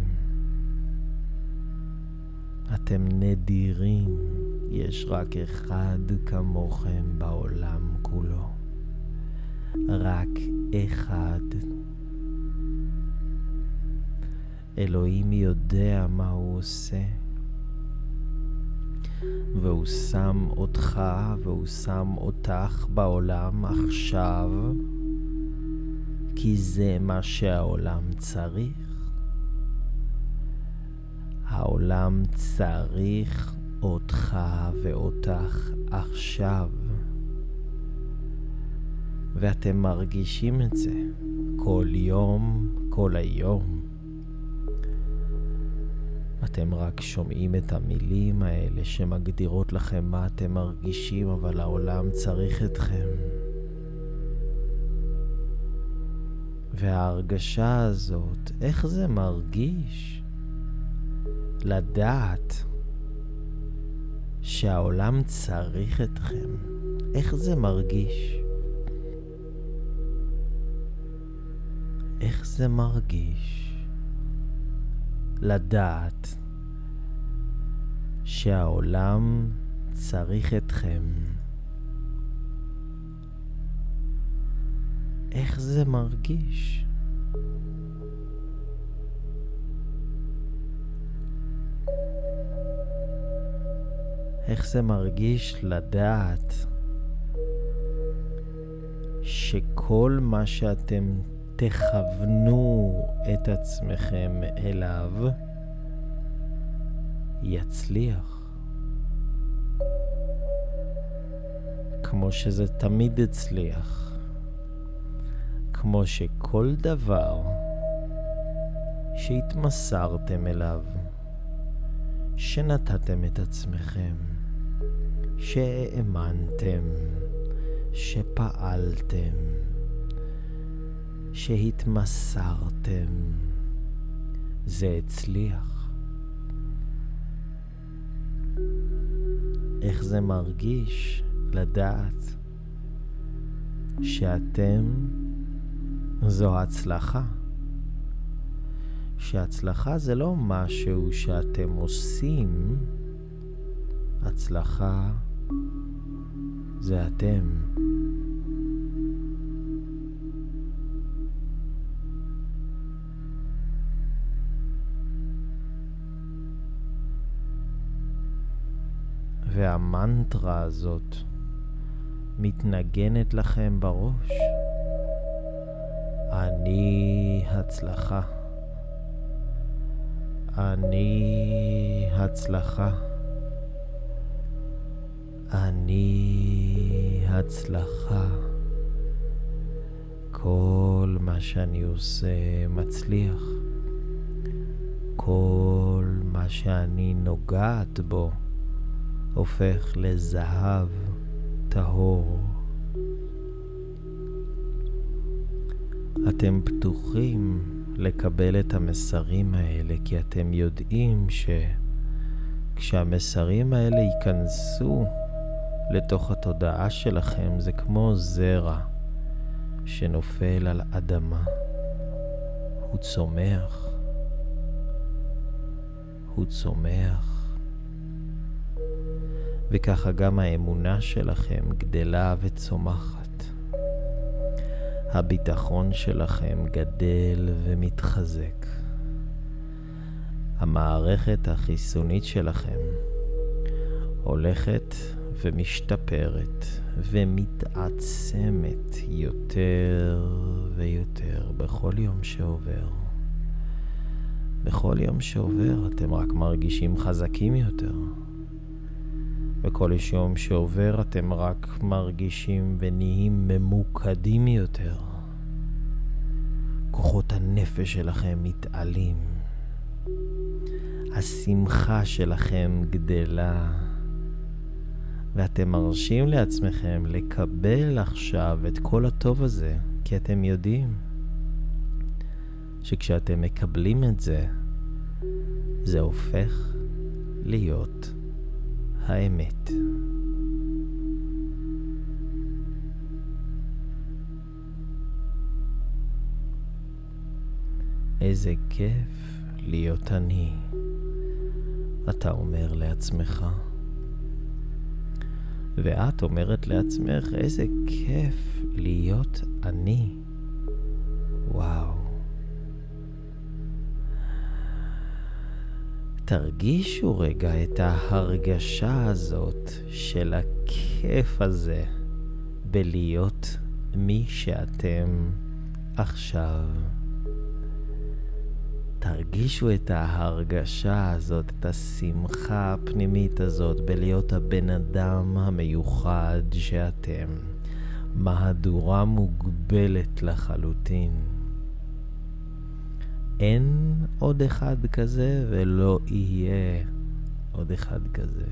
אתם נדירים, יש רק אחד כמוכם בעולם כולו. רק אחד. אלוהים יודע מה הוא עושה. והוא שם אותך והוא שם אותך בעולם עכשיו. כי זה מה שהעולם צריך. העולם צריך אותך ואותך עכשיו. ואתם מרגישים את זה כל יום, כל היום. אתם רק שומעים את המילים האלה שמגדירות לכם מה אתם מרגישים, אבל העולם צריך אתכם. וההרגשה הזאת, איך זה מרגיש לדעת שהעולם צריך אתכם? איך זה מרגיש? איך זה מרגיש לדעת שהעולם צריך אתכם? איך זה מרגיש? איך זה מרגיש לדעת שכל מה שאתם תכוונו את עצמכם אליו יצליח. כמו שזה תמיד הצליח. כמו שכל דבר שהתמסרתם אליו, שנתתם את עצמכם, שהאמנתם, שפעלתם, שהתמסרתם, זה הצליח. איך זה מרגיש לדעת שאתם זו ההצלחה. שהצלחה זה לא משהו שאתם עושים, הצלחה זה אתם. והמנטרה הזאת מתנגנת לכם בראש. אני הצלחה. אני הצלחה. אני הצלחה. כל מה שאני עושה מצליח. כל מה שאני נוגעת בו הופך לזהב טהור. אתם פתוחים לקבל את המסרים האלה כי אתם יודעים שכשהמסרים האלה ייכנסו לתוך התודעה שלכם זה כמו זרע שנופל על אדמה. הוא צומח. הוא צומח. וככה גם האמונה שלכם גדלה וצומחת. הביטחון שלכם גדל ומתחזק. המערכת החיסונית שלכם הולכת ומשתפרת ומתעצמת יותר ויותר בכל יום שעובר. בכל יום שעובר אתם רק מרגישים חזקים יותר. בכל יום שעובר אתם רק מרגישים ונהיים ממוקדים יותר. כוחות הנפש שלכם מתעלים. השמחה שלכם גדלה. ואתם מרשים לעצמכם לקבל עכשיו את כל הטוב הזה, כי אתם יודעים שכשאתם מקבלים את זה, זה הופך להיות האמת. איזה כיף להיות אני, אתה אומר לעצמך. ואת אומרת לעצמך, איזה כיף להיות אני. וואו. תרגישו רגע את ההרגשה הזאת של הכיף הזה בלהיות מי שאתם עכשיו. תרגישו את ההרגשה הזאת, את השמחה הפנימית הזאת בלהיות הבן אדם המיוחד שאתם. מהדורה מוגבלת לחלוטין. אין עוד אחד כזה ולא יהיה עוד אחד כזה.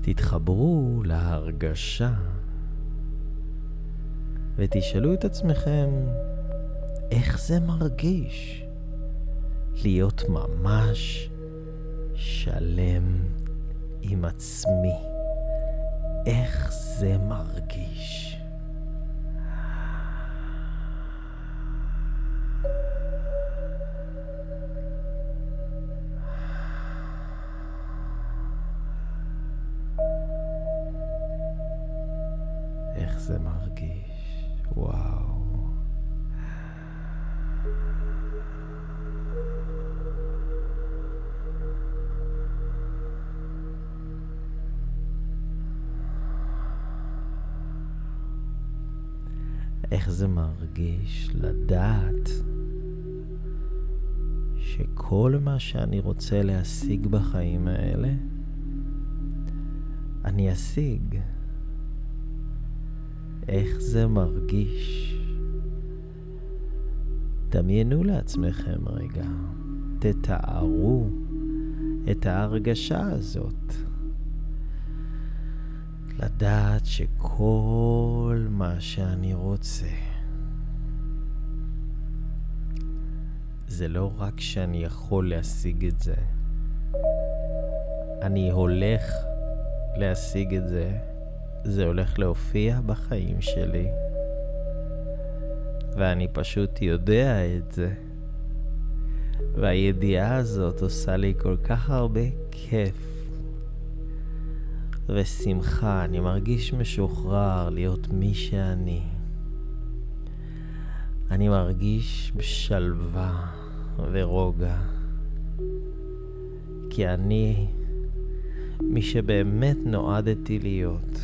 תתחברו להרגשה ותשאלו את עצמכם איך זה מרגיש להיות ממש שלם עם עצמי. איך זה מרגיש? מרגיש לדעת שכל מה שאני רוצה להשיג בחיים האלה, אני אשיג. איך זה מרגיש? דמיינו לעצמכם רגע, תתארו את ההרגשה הזאת. לדעת שכל מה שאני רוצה זה לא רק שאני יכול להשיג את זה, אני הולך להשיג את זה, זה הולך להופיע בחיים שלי. ואני פשוט יודע את זה. והידיעה הזאת עושה לי כל כך הרבה כיף ושמחה, אני מרגיש משוחרר להיות מי שאני. אני מרגיש בשלווה ורוגע. כי אני מי שבאמת נועדתי להיות.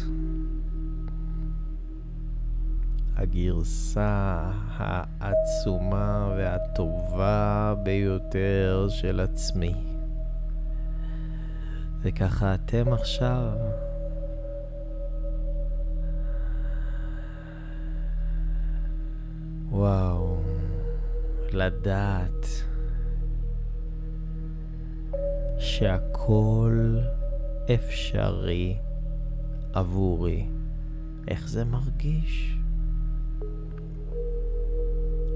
הגרסה העצומה והטובה ביותר של עצמי. וככה אתם עכשיו. וואו, לדעת שהכל אפשרי עבורי. איך זה מרגיש?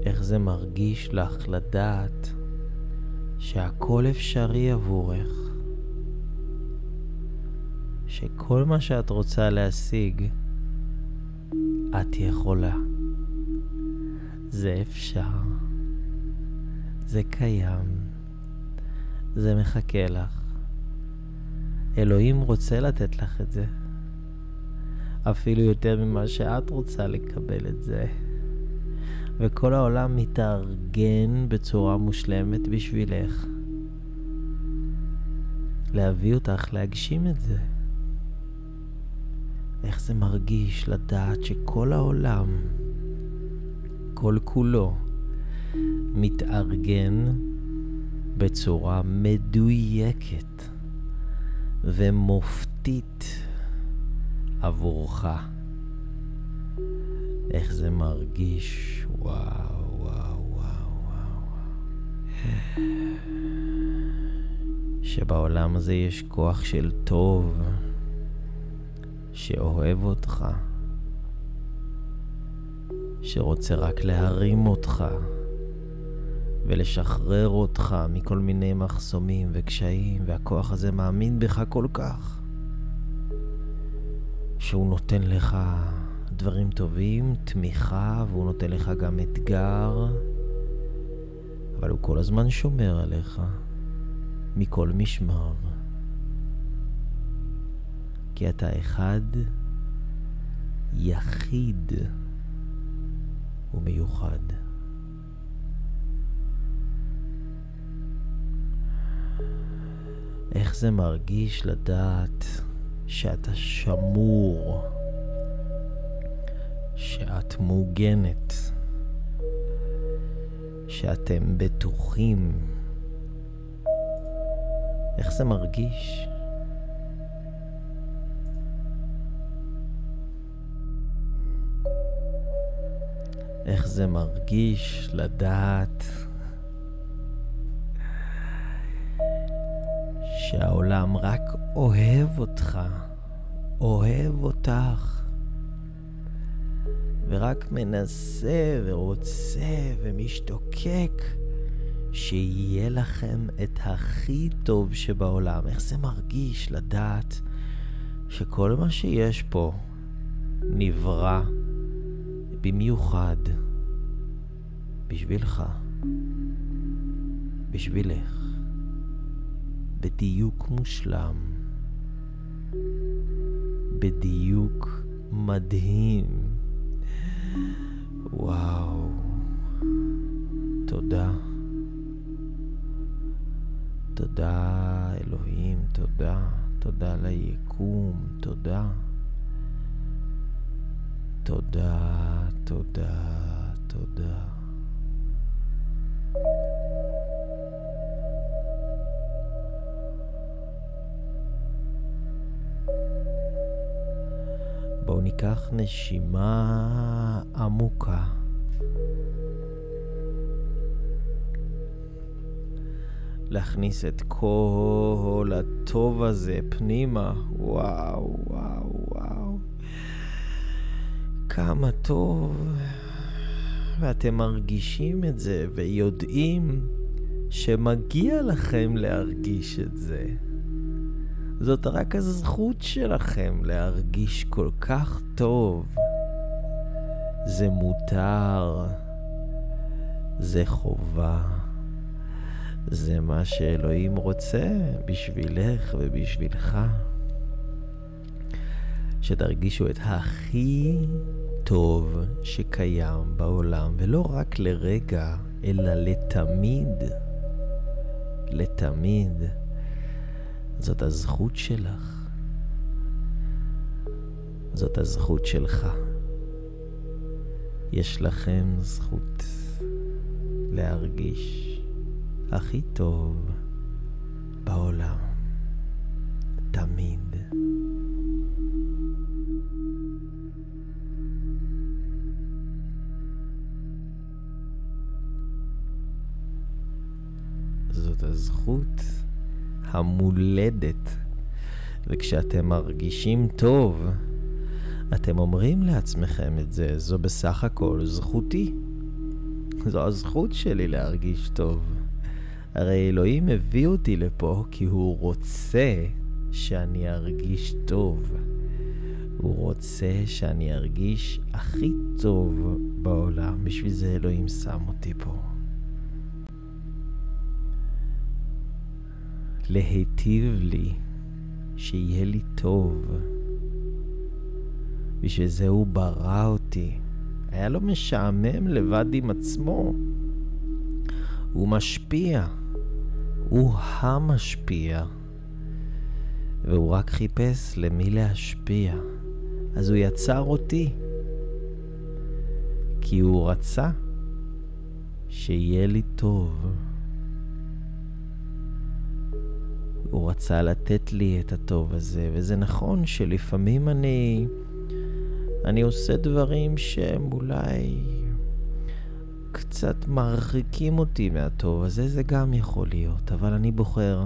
איך זה מרגיש לך לדעת שהכל אפשרי עבורך? שכל מה שאת רוצה להשיג, את יכולה. זה אפשר. זה קיים. זה מחכה לך. אלוהים רוצה לתת לך את זה. אפילו יותר ממה שאת רוצה לקבל את זה. וכל העולם מתארגן בצורה מושלמת בשבילך. להביא אותך להגשים את זה. איך זה מרגיש לדעת שכל העולם, כל כולו, מתארגן בצורה מדויקת ומופתית עבורך. איך זה מרגיש, וואו, וואו, וואו, וואו. שבעולם הזה יש כוח של טוב שאוהב אותך, שרוצה רק להרים אותך ולשחרר אותך מכל מיני מחסומים וקשיים, והכוח הזה מאמין בך כל כך, שהוא נותן לך דברים טובים, תמיכה, והוא נותן לך גם אתגר, אבל הוא כל הזמן שומר עליך מכל משמר. כי אתה אחד, יחיד ומיוחד. איך זה מרגיש לדעת שאתה שמור, שאת מוגנת, שאתם בטוחים. איך זה מרגיש? איך זה מרגיש לדעת שהעולם רק אוהב אותך, אוהב אותך, ורק מנסה ורוצה ומשתוקק שיהיה לכם את הכי טוב שבעולם. איך זה מרגיש לדעת שכל מה שיש פה נברא במיוחד בשבילך, בשבילך, בדיוק מושלם, בדיוק מדהים. וואו, תודה. תודה אלוהים, תודה. תודה ליקום, תודה. תודה, תודה, תודה. בואו ניקח נשימה עמוקה. להכניס את כל הטוב הזה פנימה. וואו, וואו, וואו. כמה טוב. ואתם מרגישים את זה ויודעים שמגיע לכם להרגיש את זה. זאת רק הזכות שלכם להרגיש כל כך טוב. זה מותר, זה חובה, זה מה שאלוהים רוצה בשבילך ובשבילך. שתרגישו את הכי טוב שקיים בעולם, ולא רק לרגע, אלא לתמיד. לתמיד. זאת הזכות שלך. זאת הזכות שלך. יש לכם זכות להרגיש הכי טוב בעולם. תמיד. זאת הזכות המולדת. וכשאתם מרגישים טוב, אתם אומרים לעצמכם את זה, זו בסך הכל זכותי. זו הזכות שלי להרגיש טוב. הרי אלוהים הביא אותי לפה כי הוא רוצה שאני ארגיש טוב. הוא רוצה שאני ארגיש הכי טוב בעולם, בשביל זה אלוהים שם אותי פה. להיטיב לי, שיהיה לי טוב. בשביל זה הוא ברא אותי. היה לו משעמם לבד עם עצמו. הוא משפיע. הוא המשפיע. והוא רק חיפש למי להשפיע. אז הוא יצר אותי. כי הוא רצה שיהיה לי טוב. הוא רצה לתת לי את הטוב הזה, וזה נכון שלפעמים אני... אני עושה דברים שהם אולי קצת מרחיקים אותי מהטוב הזה, זה גם יכול להיות, אבל אני בוחר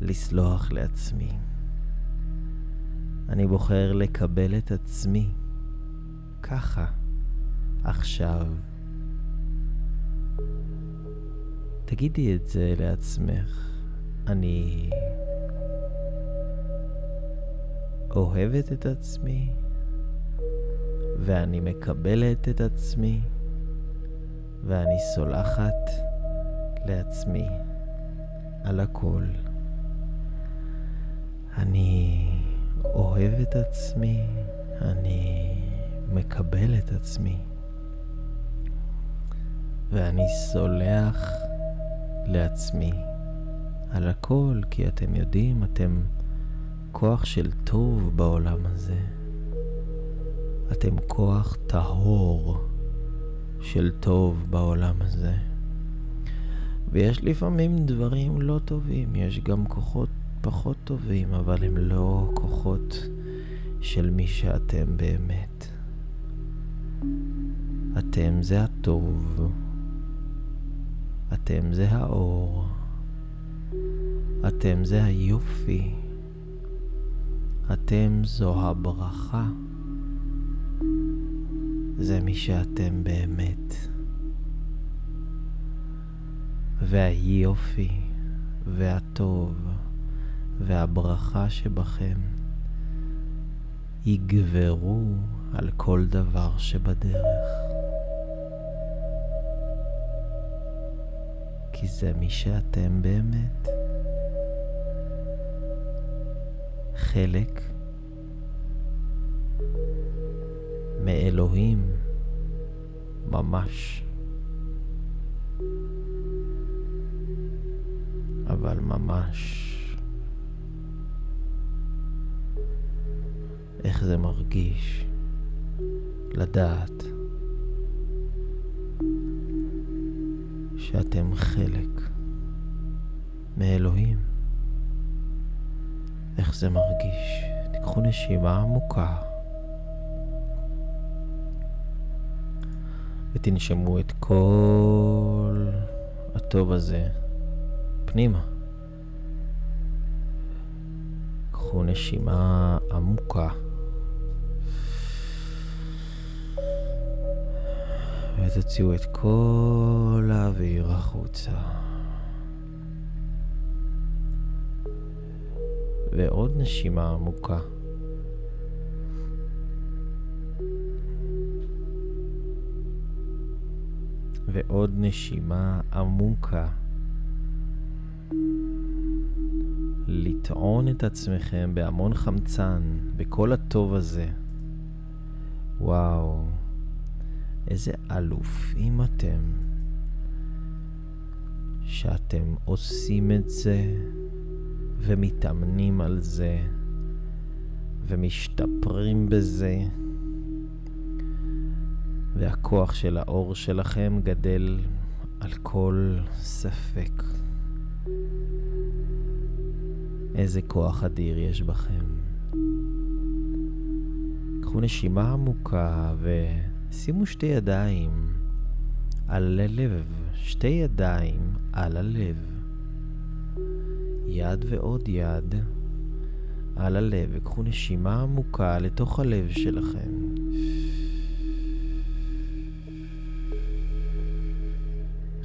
לסלוח לעצמי. אני בוחר לקבל את עצמי ככה, עכשיו. תגידי את זה לעצמך. אני אוהבת את עצמי, ואני מקבלת את עצמי, ואני סולחת לעצמי על הכל. אני אוהב את עצמי, אני מקבל את עצמי, ואני סולח לעצמי על הכל, כי אתם יודעים, אתם כוח של טוב בעולם הזה. אתם כוח טהור של טוב בעולם הזה. ויש לפעמים דברים לא טובים, יש גם כוחות פחות טובים, אבל הם לא כוחות של מי שאתם באמת. אתם זה הטוב, אתם זה האור, אתם זה היופי, אתם זו הברכה, זה מי שאתם באמת. והיופי והטוב והברכה שבכם יגברו על כל דבר שבדרך. כי זה מי שאתם באמת. חלק מאלוהים ממש. אבל ממש. איך זה מרגיש לדעת שאתם חלק מאלוהים. איך זה מרגיש? תיקחו נשימה עמוקה ותנשמו את כל הטוב הזה פנימה. קחו נשימה עמוקה. ותוציאו את כל האוויר החוצה. ועוד נשימה עמוקה. ועוד נשימה עמוקה. לטעון את עצמכם בהמון חמצן, בכל הטוב הזה. וואו. איזה אלופים אתם, שאתם עושים את זה ומתאמנים על זה, ומשתפרים בזה, והכוח של האור שלכם גדל על כל ספק. איזה כוח אדיר יש בכם. קחו נשימה עמוקה ושימו שתי ידיים על הלב, שתי ידיים על הלב. יד ועוד יד על הלב, וקחו נשימה עמוקה לתוך הלב שלכם.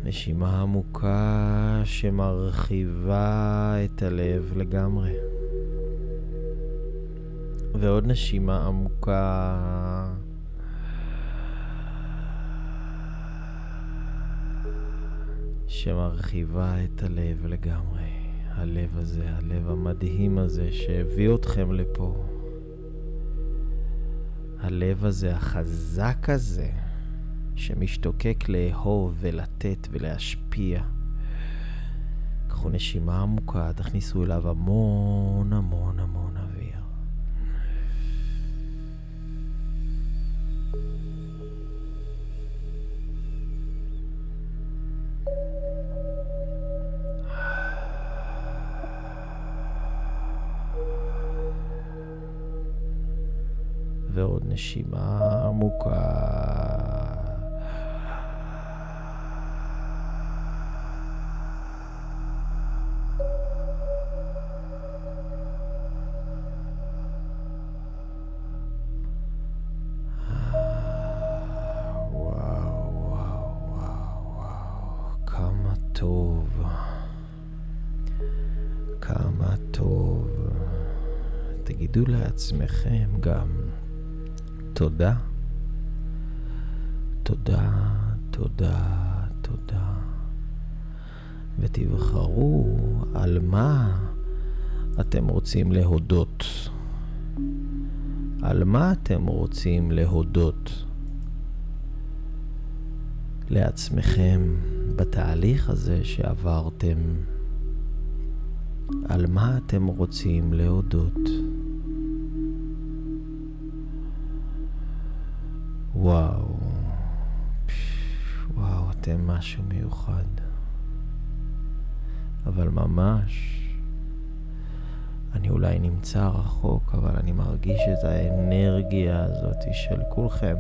נשימה עמוקה שמרחיבה את הלב לגמרי. ועוד נשימה עמוקה. שמרחיבה את הלב לגמרי. הלב הזה, הלב המדהים הזה שהביא אתכם לפה. הלב הזה, החזק הזה, שמשתוקק לאהוב ולתת ולהשפיע. קחו נשימה עמוקה, תכניסו אליו המון המון המון ועוד נשימה עמוקה. לעצמכם גם תודה, תודה, תודה, תודה, ותבחרו על מה אתם רוצים להודות. על מה אתם רוצים להודות לעצמכם בתהליך הזה שעברתם? על מה אתם רוצים להודות? וואו, וואו, אתם משהו מיוחד. אבל ממש, אני אולי נמצא רחוק, אבל אני מרגיש את האנרגיה הזאת של כולכם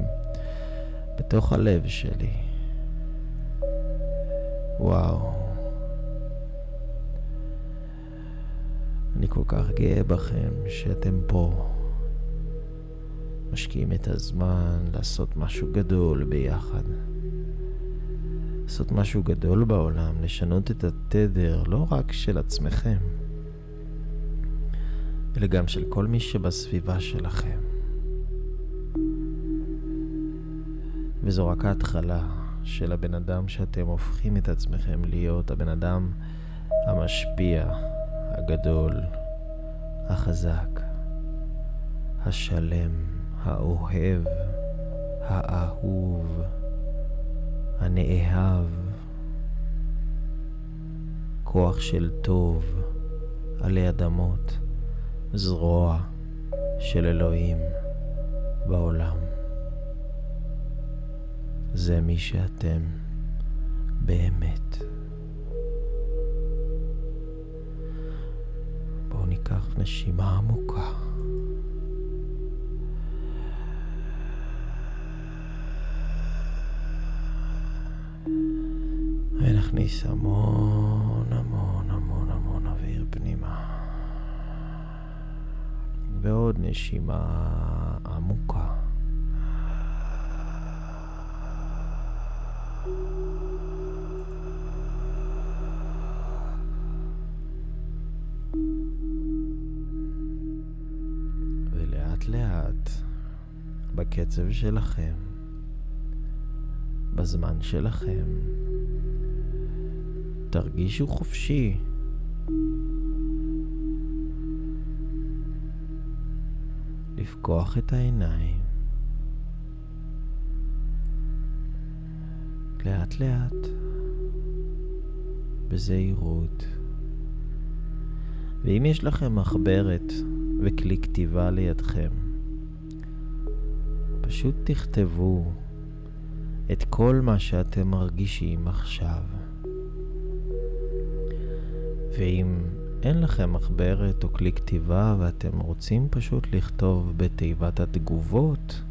בתוך הלב שלי. וואו. אני כל כך גאה בכם שאתם פה. משקיעים את הזמן לעשות משהו גדול ביחד. לעשות משהו גדול בעולם, לשנות את התדר לא רק של עצמכם, אלא גם של כל מי שבסביבה שלכם. וזו רק ההתחלה של הבן אדם שאתם הופכים את עצמכם להיות, הבן אדם המשפיע, הגדול, החזק, השלם. האוהב, האהוב, הנאהב, כוח של טוב עלי אדמות, זרוע של אלוהים בעולם. זה מי שאתם באמת. בואו ניקח נשימה עמוקה. ונכניס המון המון המון המון אוויר פנימה. ועוד נשימה עמוקה. ולאט לאט, בקצב שלכם, בזמן שלכם, תרגישו חופשי. לפקוח את העיניים. לאט לאט, בזהירות, ואם יש לכם מחברת וכלי כתיבה לידכם, פשוט תכתבו את כל מה שאתם מרגישים עכשיו. ואם אין לכם מחברת או כלי כתיבה ואתם רוצים פשוט לכתוב בתיבת התגובות,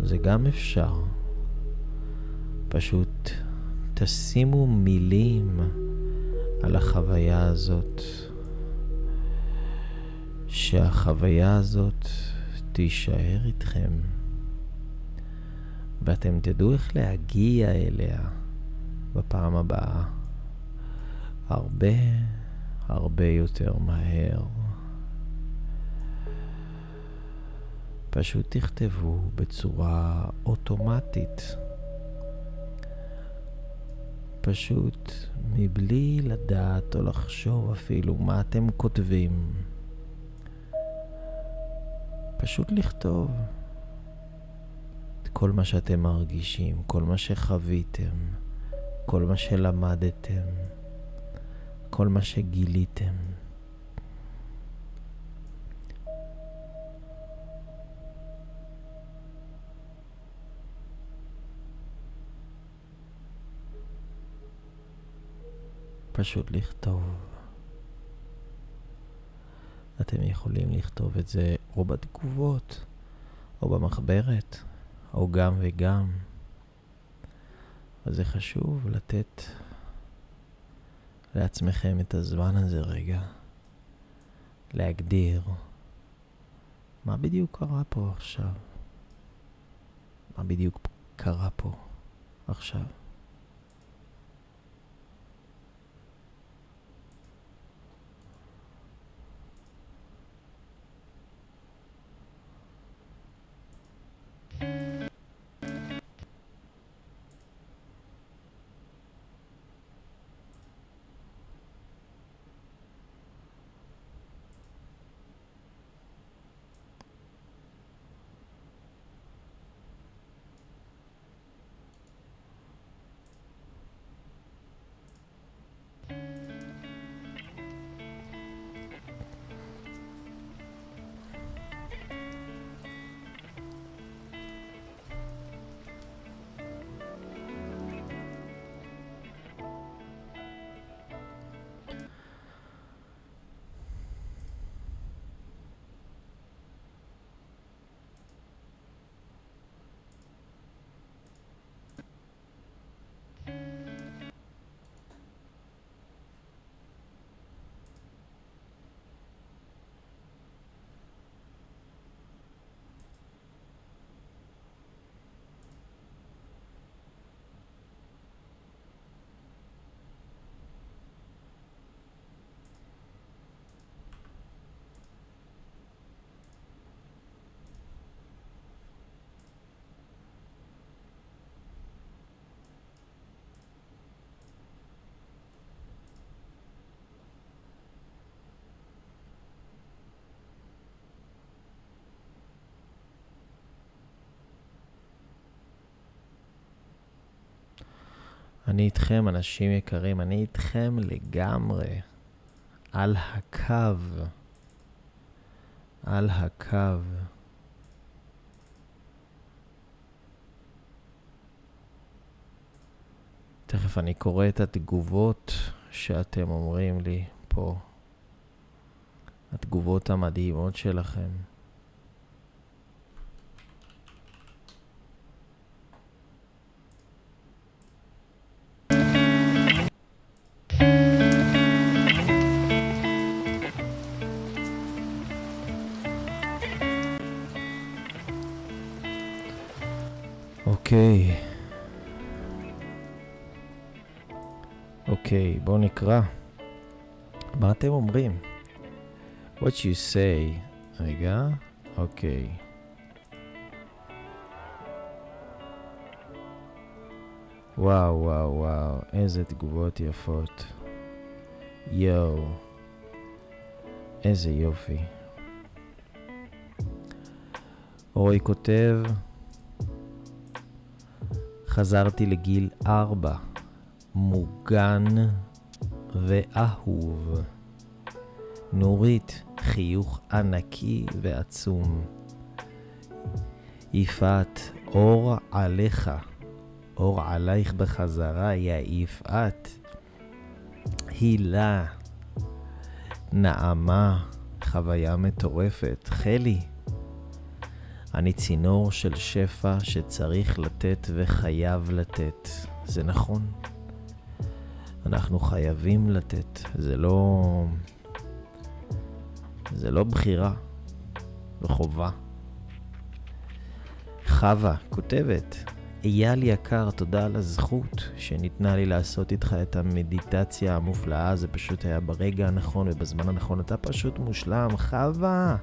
זה גם אפשר. פשוט תשימו מילים על החוויה הזאת, שהחוויה הזאת תישאר איתכם, ואתם תדעו איך להגיע אליה בפעם הבאה הרבה הרבה יותר מהר. פשוט תכתבו בצורה אוטומטית. פשוט מבלי לדעת או לחשוב אפילו מה אתם כותבים. פשוט לכתוב את כל מה שאתם מרגישים, כל מה שחוויתם, כל מה שלמדתם, כל מה שגיליתם. פשוט לכתוב. אתם יכולים לכתוב את זה או בתגובות, או במחברת, או גם וגם. אז זה חשוב לתת לעצמכם את הזמן הזה רגע, להגדיר מה בדיוק קרה פה עכשיו. מה בדיוק קרה פה עכשיו. אני איתכם, אנשים יקרים, אני איתכם לגמרי. על הקו. על הקו. תכף אני קורא את התגובות שאתם אומרים לי פה. התגובות המדהימות שלכם. What you say. רגע, אוקיי. וואו, וואו, וואו, איזה תגובות יפות. יואו, איזה יופי. רוי כותב, חזרתי לגיל ארבע, מוגן ואהוב. נורית, חיוך ענקי ועצום. יפעת, אור עליך, אור עלייך בחזרה, יא יפעת. הילה, נעמה, חוויה מטורפת. חלי, אני צינור של שפע שצריך לתת וחייב לתת. זה נכון. אנחנו חייבים לתת. זה לא... זה לא בחירה, זה חובה. חווה כותבת, אייל יקר, תודה על הזכות שניתנה לי לעשות איתך את המדיטציה המופלאה, זה פשוט היה ברגע הנכון ובזמן הנכון. אתה פשוט מושלם. חווה,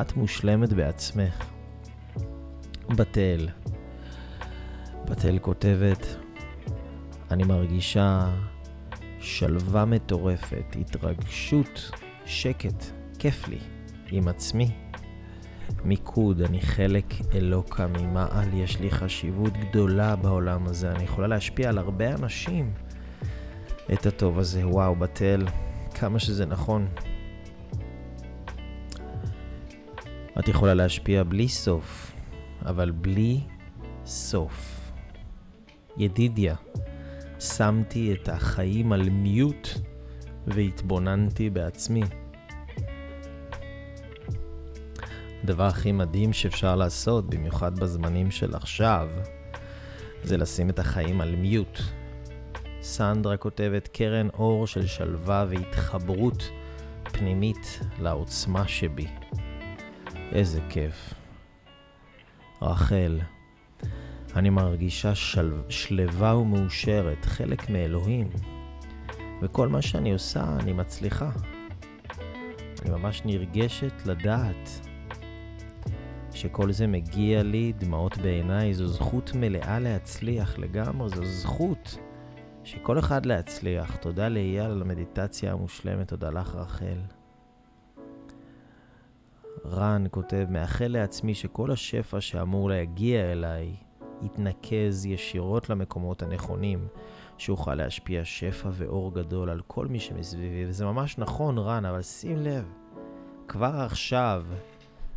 את מושלמת בעצמך. בתל, בתל כותבת, אני מרגישה שלווה מטורפת, התרגשות, שקט, כיף לי עם עצמי. מיקוד, אני חלק אלוקה ממעל, יש לי חשיבות גדולה בעולם הזה, אני יכולה להשפיע על הרבה אנשים את הטוב הזה. וואו, בתל, כמה שזה נכון. את יכולה להשפיע בלי סוף, אבל בלי סוף. ידידיה, שמתי את החיים על מיוט והתבוננתי בעצמי. הדבר הכי מדהים שאפשר לעשות, במיוחד בזמנים של עכשיו, זה לשים את החיים על מיוט. סנדרה כותבת קרן אור של שלווה והתחברות פנימית לעוצמה שבי. איזה כיף. רחל, אני מרגישה של... שלווה ומאושרת, חלק מאלוהים, וכל מה שאני עושה, אני מצליחה. אני ממש נרגשת לדעת שכל זה מגיע לי, דמעות בעיניי, זו זכות מלאה להצליח לגמרי, זו זכות שכל אחד להצליח. תודה לאייל על המדיטציה המושלמת, תודה לך רחל. רן כותב, מאחל לעצמי שכל השפע שאמור להגיע אליי יתנקז ישירות למקומות הנכונים, שאוכל להשפיע שפע ואור גדול על כל מי שמסביבי. וזה ממש נכון, רן, אבל שים לב, כבר עכשיו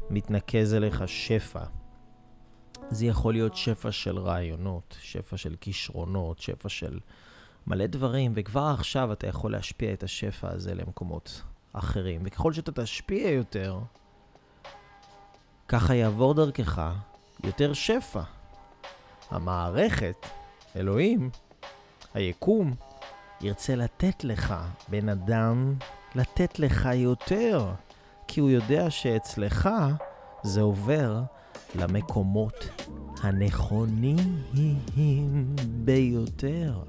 מתנקז אליך שפע. זה יכול להיות שפע של רעיונות, שפע של כישרונות, שפע של מלא דברים, וכבר עכשיו אתה יכול להשפיע את השפע הזה למקומות אחרים. וככל שאתה תשפיע יותר, ככה יעבור דרכך יותר שפע. המערכת, אלוהים, היקום, ירצה לתת לך, בן אדם, לתת לך יותר. כי הוא יודע שאצלך זה עובר למקומות הנכונים ביותר.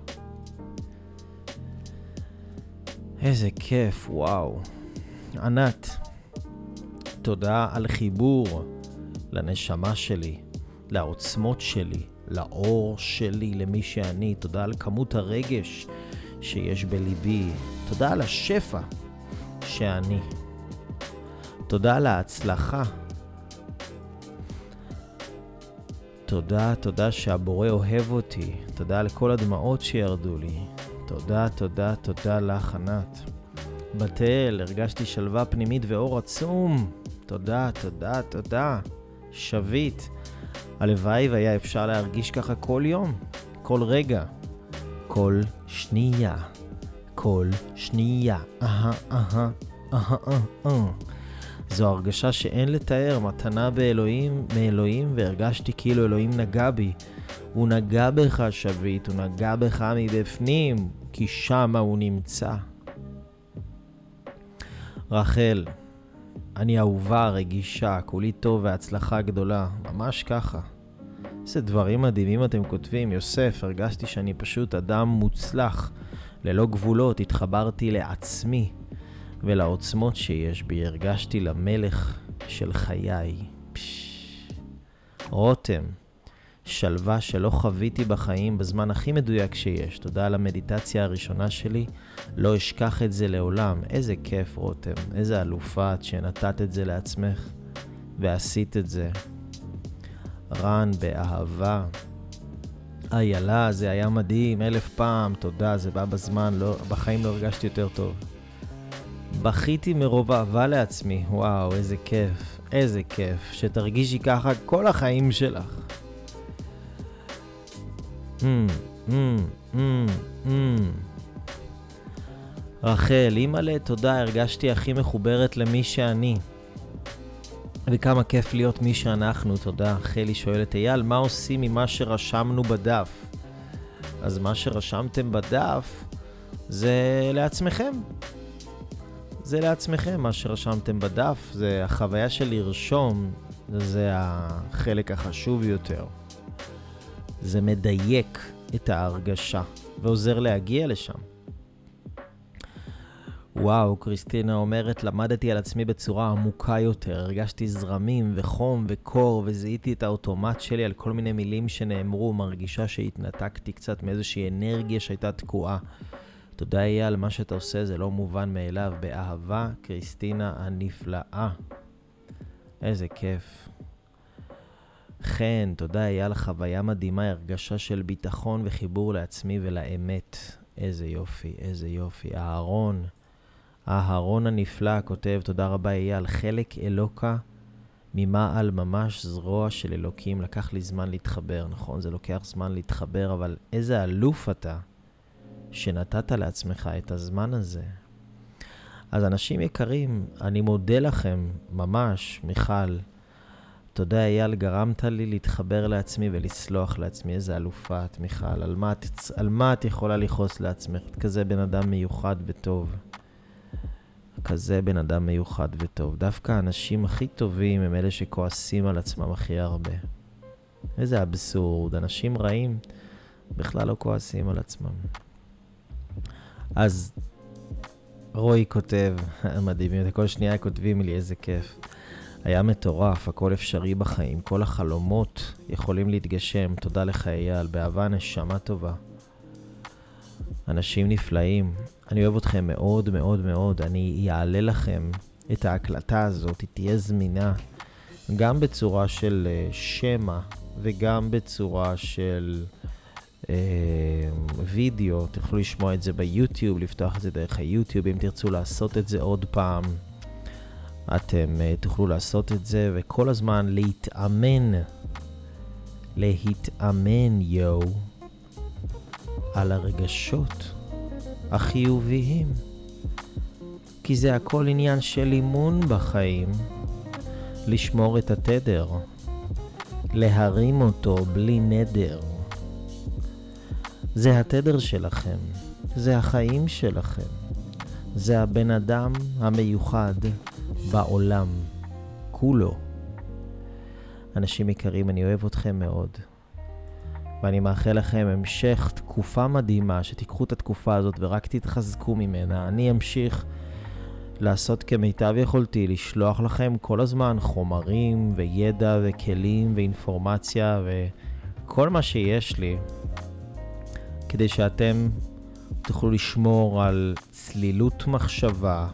איזה כיף, וואו. ענת, תודה על חיבור לנשמה שלי, לעוצמות שלי, לאור שלי, למי שאני. תודה על כמות הרגש שיש בליבי. תודה על השפע שאני. תודה על ההצלחה. תודה, תודה שהבורא אוהב אותי. תודה על כל הדמעות שירדו לי. תודה, תודה, תודה לך, ענת. בתל, הרגשתי שלווה פנימית ואור עצום. תודה, תודה, תודה. שביט. הלוואי והיה אפשר להרגיש ככה כל יום, כל רגע, כל שנייה, כל שנייה. אהה, אהה, אהה, אהה. זו הרגשה שאין לתאר, מתנה באלוהים, מאלוהים, והרגשתי כאילו אלוהים נגע בי. הוא נגע בך, שביט, הוא נגע בך מבפנים, כי שמה הוא נמצא. רחל, אני אהובה, רגישה, כולי טוב והצלחה גדולה, ממש ככה. איזה דברים מדהימים אתם כותבים. יוסף, הרגשתי שאני פשוט אדם מוצלח, ללא גבולות, התחברתי לעצמי. ולעוצמות שיש בי, הרגשתי למלך של חיי. רותם, שלווה שלא חוויתי בחיים בזמן הכי מדויק שיש. תודה על המדיטציה הראשונה שלי, לא אשכח את זה לעולם. איזה כיף, רותם. איזה אלופה את שנתת את זה לעצמך ועשית את זה. רן, באהבה. איילה, זה היה מדהים, אלף פעם, תודה, זה בא בזמן, לא, בחיים לא הרגשתי יותר טוב. בכיתי מרוב אהבה לעצמי. וואו, איזה כיף. איזה כיף. שתרגישי ככה כל החיים שלך. Mm, mm, mm. רחל, אימא'לה, תודה, הרגשתי הכי מחוברת למי שאני. וכמה כיף להיות מי שאנחנו, תודה. חלי שואלת, אייל, מה עושים ממה שרשמנו בדף? אז מה שרשמתם בדף זה לעצמכם. זה לעצמכם, מה שרשמתם בדף, זה החוויה של לרשום, זה החלק החשוב יותר. זה מדייק את ההרגשה ועוזר להגיע לשם. וואו, קריסטינה אומרת, למדתי על עצמי בצורה עמוקה יותר. הרגשתי זרמים וחום וקור, וזיהיתי את האוטומט שלי על כל מיני מילים שנאמרו, מרגישה שהתנתקתי קצת מאיזושהי אנרגיה שהייתה תקועה. תודה, אייל, מה שאתה עושה זה לא מובן מאליו. באהבה, קריסטינה הנפלאה. איזה כיף. חן, תודה, אייל, חוויה מדהימה, הרגשה של ביטחון וחיבור לעצמי ולאמת. איזה יופי, איזה יופי. אהרון. אהרון הנפלא כותב, תודה רבה אייל, חלק אלוקה ממעל ממש זרוע של אלוקים. לקח לי זמן להתחבר, נכון? זה לוקח זמן להתחבר, אבל איזה אלוף אתה שנתת לעצמך את הזמן הזה. אז אנשים יקרים, אני מודה לכם, ממש, מיכל. תודה, אייל, גרמת לי להתחבר לעצמי ולסלוח לעצמי. איזה אלופה את, מיכל. על מה את, על מה את יכולה לכעוס לעצמך? את כזה בן אדם מיוחד וטוב. כזה בן אדם מיוחד וטוב. דווקא האנשים הכי טובים הם אלה שכועסים על עצמם הכי הרבה. איזה אבסורד, אנשים רעים בכלל לא כועסים על עצמם. אז רועי כותב, מדהים, כל שנייה כותבים לי, איזה כיף. היה מטורף, הכל אפשרי בחיים, כל החלומות יכולים להתגשם. תודה לך, אייל, באהבה נשמה טובה. אנשים נפלאים. אני אוהב אתכם מאוד מאוד מאוד. אני אעלה לכם את ההקלטה הזאת, היא תהיה זמינה גם בצורה של uh, שמע וגם בצורה של וידאו. תוכלו לשמוע את זה ביוטיוב, לפתוח את זה דרך היוטיוב. אם תרצו לעשות את זה עוד פעם, אתם uh, תוכלו לעשות את זה, וכל הזמן להתאמן. להתאמן, יואו. על הרגשות החיוביים. כי זה הכל עניין של אימון בחיים. לשמור את התדר, להרים אותו בלי נדר. זה התדר שלכם, זה החיים שלכם, זה הבן אדם המיוחד בעולם, כולו. אנשים יקרים, אני אוהב אתכם מאוד. ואני מאחל לכם המשך תקופה מדהימה, שתיקחו את התקופה הזאת ורק תתחזקו ממנה. אני אמשיך לעשות כמיטב יכולתי, לשלוח לכם כל הזמן חומרים וידע וכלים ואינפורמציה וכל מה שיש לי, כדי שאתם תוכלו לשמור על צלילות מחשבה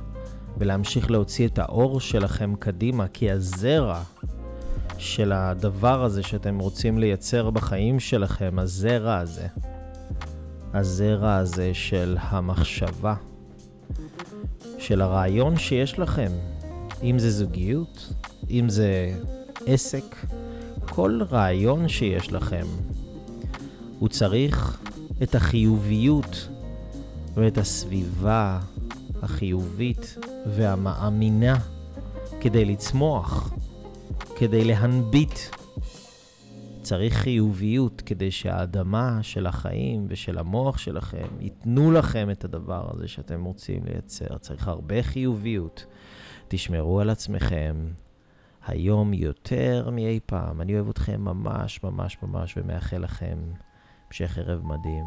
ולהמשיך להוציא את האור שלכם קדימה, כי הזרע של הדבר הזה שאתם רוצים לייצר בחיים שלכם, הזרע הזה, הזרע הזה של המחשבה, של הרעיון שיש לכם, אם זה זוגיות, אם זה עסק, כל רעיון שיש לכם, הוא צריך את החיוביות ואת הסביבה החיובית והמאמינה כדי לצמוח. כדי להנביט. צריך חיוביות כדי שהאדמה של החיים ושל המוח שלכם ייתנו לכם את הדבר הזה שאתם רוצים לייצר. צריך הרבה חיוביות. תשמרו על עצמכם היום יותר מאי פעם. אני אוהב אתכם ממש ממש ממש ומאחל לכם המשך ערב מדהים.